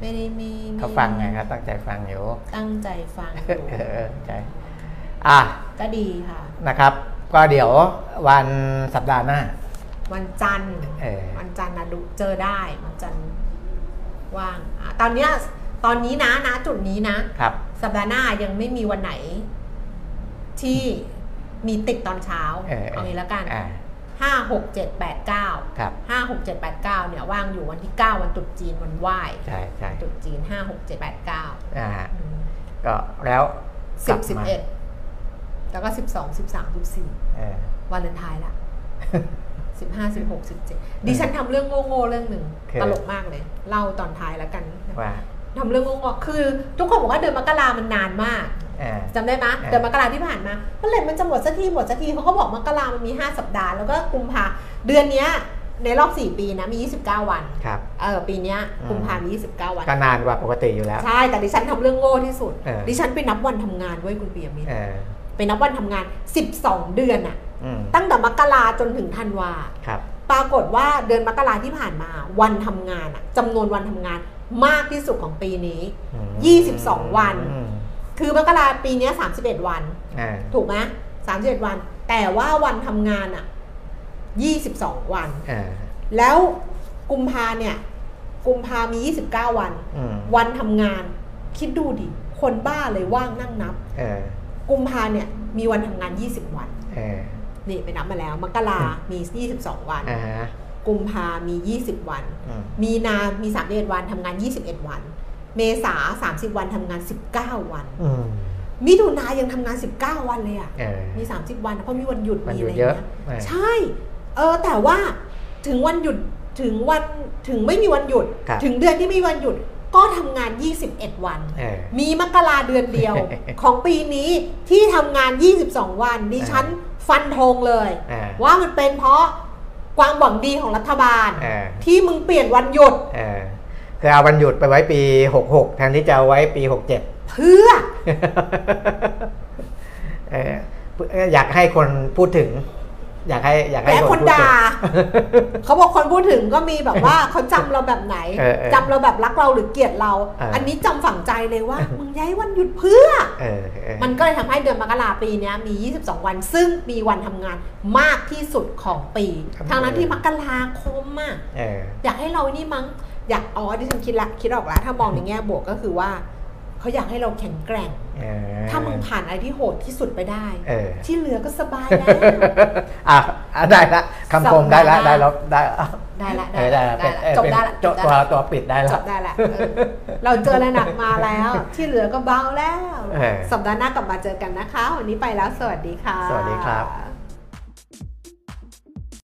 Speaker 1: ไม่ได้มี
Speaker 2: เขาฟังไงครับตั้งใจฟังอยู่
Speaker 1: ตั้งใจฟังอยู่
Speaker 2: เออใช่อะ
Speaker 1: ก็ดีค่ะ
Speaker 2: นะครับ ก็เดี๋ยววันสัปดาห์หน้า
Speaker 1: วันจันทร์
Speaker 2: เออ
Speaker 1: วันจันทร์นะดูเจอได้วันจันทร์ว่างอะตอนเนี้ยตอนนี้นะนะจุดนี้นะ
Speaker 2: ครับ
Speaker 1: สัปดาห์หน้ายังไม่มีวันไหน ที่มีติดตอนเช้า
Speaker 2: เออ
Speaker 1: เอางี้แล้วกัน
Speaker 2: อ่า
Speaker 1: ห้าหกเจ็ดแปดเก้า
Speaker 2: ครับ
Speaker 1: ห้าหกเจ็ดแปดเก้าเนี่ยว่างอยู่วันที่เก้าวันตรุษจีนวันไหว้
Speaker 2: ใช่ใช่
Speaker 1: ตรุษจีนห้าหกเจ็ดแปดเก้า
Speaker 2: อ่าก็แล้วก
Speaker 1: สิ
Speaker 2: ลั
Speaker 1: บสิบ
Speaker 2: มา
Speaker 1: เอ็ดแล้วก็สิบสองสิบสามสิบสี่
Speaker 2: เออ
Speaker 1: วาเลนไทน์ละสิบห้าสิบหกสิบเจ็ดดิฉันทำเรื่องโง่ๆเรื่องหนึ่ง
Speaker 2: คือ
Speaker 1: ตลกมากเลย เล่าตอนท้ายแล้วกัน
Speaker 2: ว่า
Speaker 1: ทำเรื่องโง่ๆคือ ทุกคนบอกว่าเดือนมกรามันนานมาก
Speaker 2: อ่า
Speaker 1: จำได้ไหม
Speaker 2: เออ
Speaker 1: เดือนมกราที่ผ่านมาเมื่อไหร่มันจะหมดสักทีหมดสักทีเขาก็บอกมกรามันมี 5 สัปดาห์ แล้วก็กุมภาเดือนเนี้ยในรอบ 4 ปีนะมี 29 วัน
Speaker 2: ครับ
Speaker 1: เออปีเนี้ย
Speaker 2: อืม
Speaker 1: กุมภามี 29 วัน
Speaker 2: ก็นานกว่าปกติอยู่แล้ว
Speaker 1: ใช่แต่ดิฉันทำเรื่องโง่ที่สุด
Speaker 2: เออ
Speaker 1: ดิฉันไปนับวันทำงานไว้ยคุณเปียมิตร
Speaker 2: เออ
Speaker 1: ไปนับวันทำงาน 12 เดือนอะ
Speaker 2: อืม
Speaker 1: ตั้งแต่มกราจนถึงธันวา
Speaker 2: ครับ
Speaker 1: ปรากฏว่าเดือนมกราที่ผ่านมา วันทำงานอะจำนวนวันทำงาน มากที่สุดของปีนี้
Speaker 2: อืม
Speaker 1: 22 วัน
Speaker 2: อืม
Speaker 1: คือมกราปีเนี้ย31 วัน
Speaker 2: อ่า
Speaker 1: ถูกไหมสามสิบเอ็ดวัน แต่ว่าวันทำงานอะยี่สิบสองวัน
Speaker 2: อ่า
Speaker 1: แล้วกุมภาเนี่ย กุมภามียี่สิบเก้าวัน
Speaker 2: อืม
Speaker 1: วันทำงาน คิดดูดิ คนบ้าเลยว่างนั่งนับ
Speaker 2: เออ
Speaker 1: กุมภาเนี่ย มีวันทำงานยี่สิบวัน
Speaker 2: เออ
Speaker 1: นี่ไปนับมาแล้ว มกรามียี่สิบสองวัน
Speaker 2: อ่าฮะ
Speaker 1: กุมภามียี่สิบวัน
Speaker 2: อืม
Speaker 1: มีนา มีสามเอ็ดวันทำงานยี่สิบเอ็ดวัน เมษาสามสิบวันทำงานสิบเก้าวัน
Speaker 2: อืม
Speaker 1: มิถุนายังทำงานสิบเก้าวันเลยอะ
Speaker 2: เออ
Speaker 1: มี 30 วัน เพราะมีวันหยุด
Speaker 2: วัน
Speaker 1: มี
Speaker 2: หยุ
Speaker 1: อะ
Speaker 2: ด
Speaker 1: ไร
Speaker 2: เยอะ
Speaker 1: เงี้ย
Speaker 2: เออ
Speaker 1: ใช่ เออแต่ว่าถึงวันหยุดถึงวันถึงไม่มีวันหยุด
Speaker 2: ครับ
Speaker 1: ถึงเดือนที่ไม่มีวันหยุดก็ทำงาน 21 วัน
Speaker 2: เออ
Speaker 1: มีมกราเดือนเดียว ของปีนี้ที่ทำงาน 22 วัน ดิฉันฟันธงเลย
Speaker 2: อ่า
Speaker 1: ว่ามันเป็นเพราะ ความหวังดีของรัฐบาล
Speaker 2: เออ
Speaker 1: ที่มึงเปลี่ยนวันหยุด
Speaker 2: เออคือเอาวันหยุดไปไว้ปี 66 แทนที่จะเอาไว้ปี 67
Speaker 1: เพื่อ
Speaker 2: เอออยากให้คนพูดถึง อยากให้อยากให้
Speaker 1: แม้
Speaker 2: คน
Speaker 1: คน
Speaker 2: พูดถึง
Speaker 1: ด่าเขาบอกคนพูดถึงก็มีแบบว่าเขาจำเราแบบไหน
Speaker 2: เออเออ
Speaker 1: จำเราแบบรักเราหรือเกลียดเรา
Speaker 2: เอออั
Speaker 1: อันนี้จำฝังใจเลยว่ามึงย้ายวันหยุดเพื่อ
Speaker 2: เออเออ
Speaker 1: มันก็เลยทำให้เดือนมกราปีเนี้ยมี 22 วัน ซึ่งมีวันทำงานมากที่สุดของปีทางนั้นที่มกราคมอะ
Speaker 2: เออ
Speaker 1: อยากให้เรานี่มั้งอยากอ๋อดิฉันคิดละคิดออกแล้วถ้ามองในแง่บวกก็คือว่า เขาอยากให้เราแข็งแกร่ง
Speaker 2: เออ
Speaker 1: ถ้ามึงผ่านอะไรที่โหดที่สุดไปได้
Speaker 2: เออ
Speaker 1: ที่เหลือก็สบายแล้ว
Speaker 2: อะอะได้ละคำคมได้ละได้แล้วได้
Speaker 1: ได้ละ
Speaker 2: เออได้ละ
Speaker 1: ได้
Speaker 2: เป็น
Speaker 1: ละ
Speaker 2: เออ
Speaker 1: จบ
Speaker 2: เป็น
Speaker 1: ได้ละ
Speaker 2: จบตัวตัวปิดได้
Speaker 1: จ
Speaker 2: ละ
Speaker 1: บได้ละเออเราเจออะไรหนักมาแล้ว ที่เหลือก็เบาแล้ว
Speaker 2: เออ
Speaker 1: สัปดาห์หน้ากลับมาเจอกันนะคะ วันนี้ไปแล้วสวัสดีค่ะ
Speaker 2: สวัสดีครับ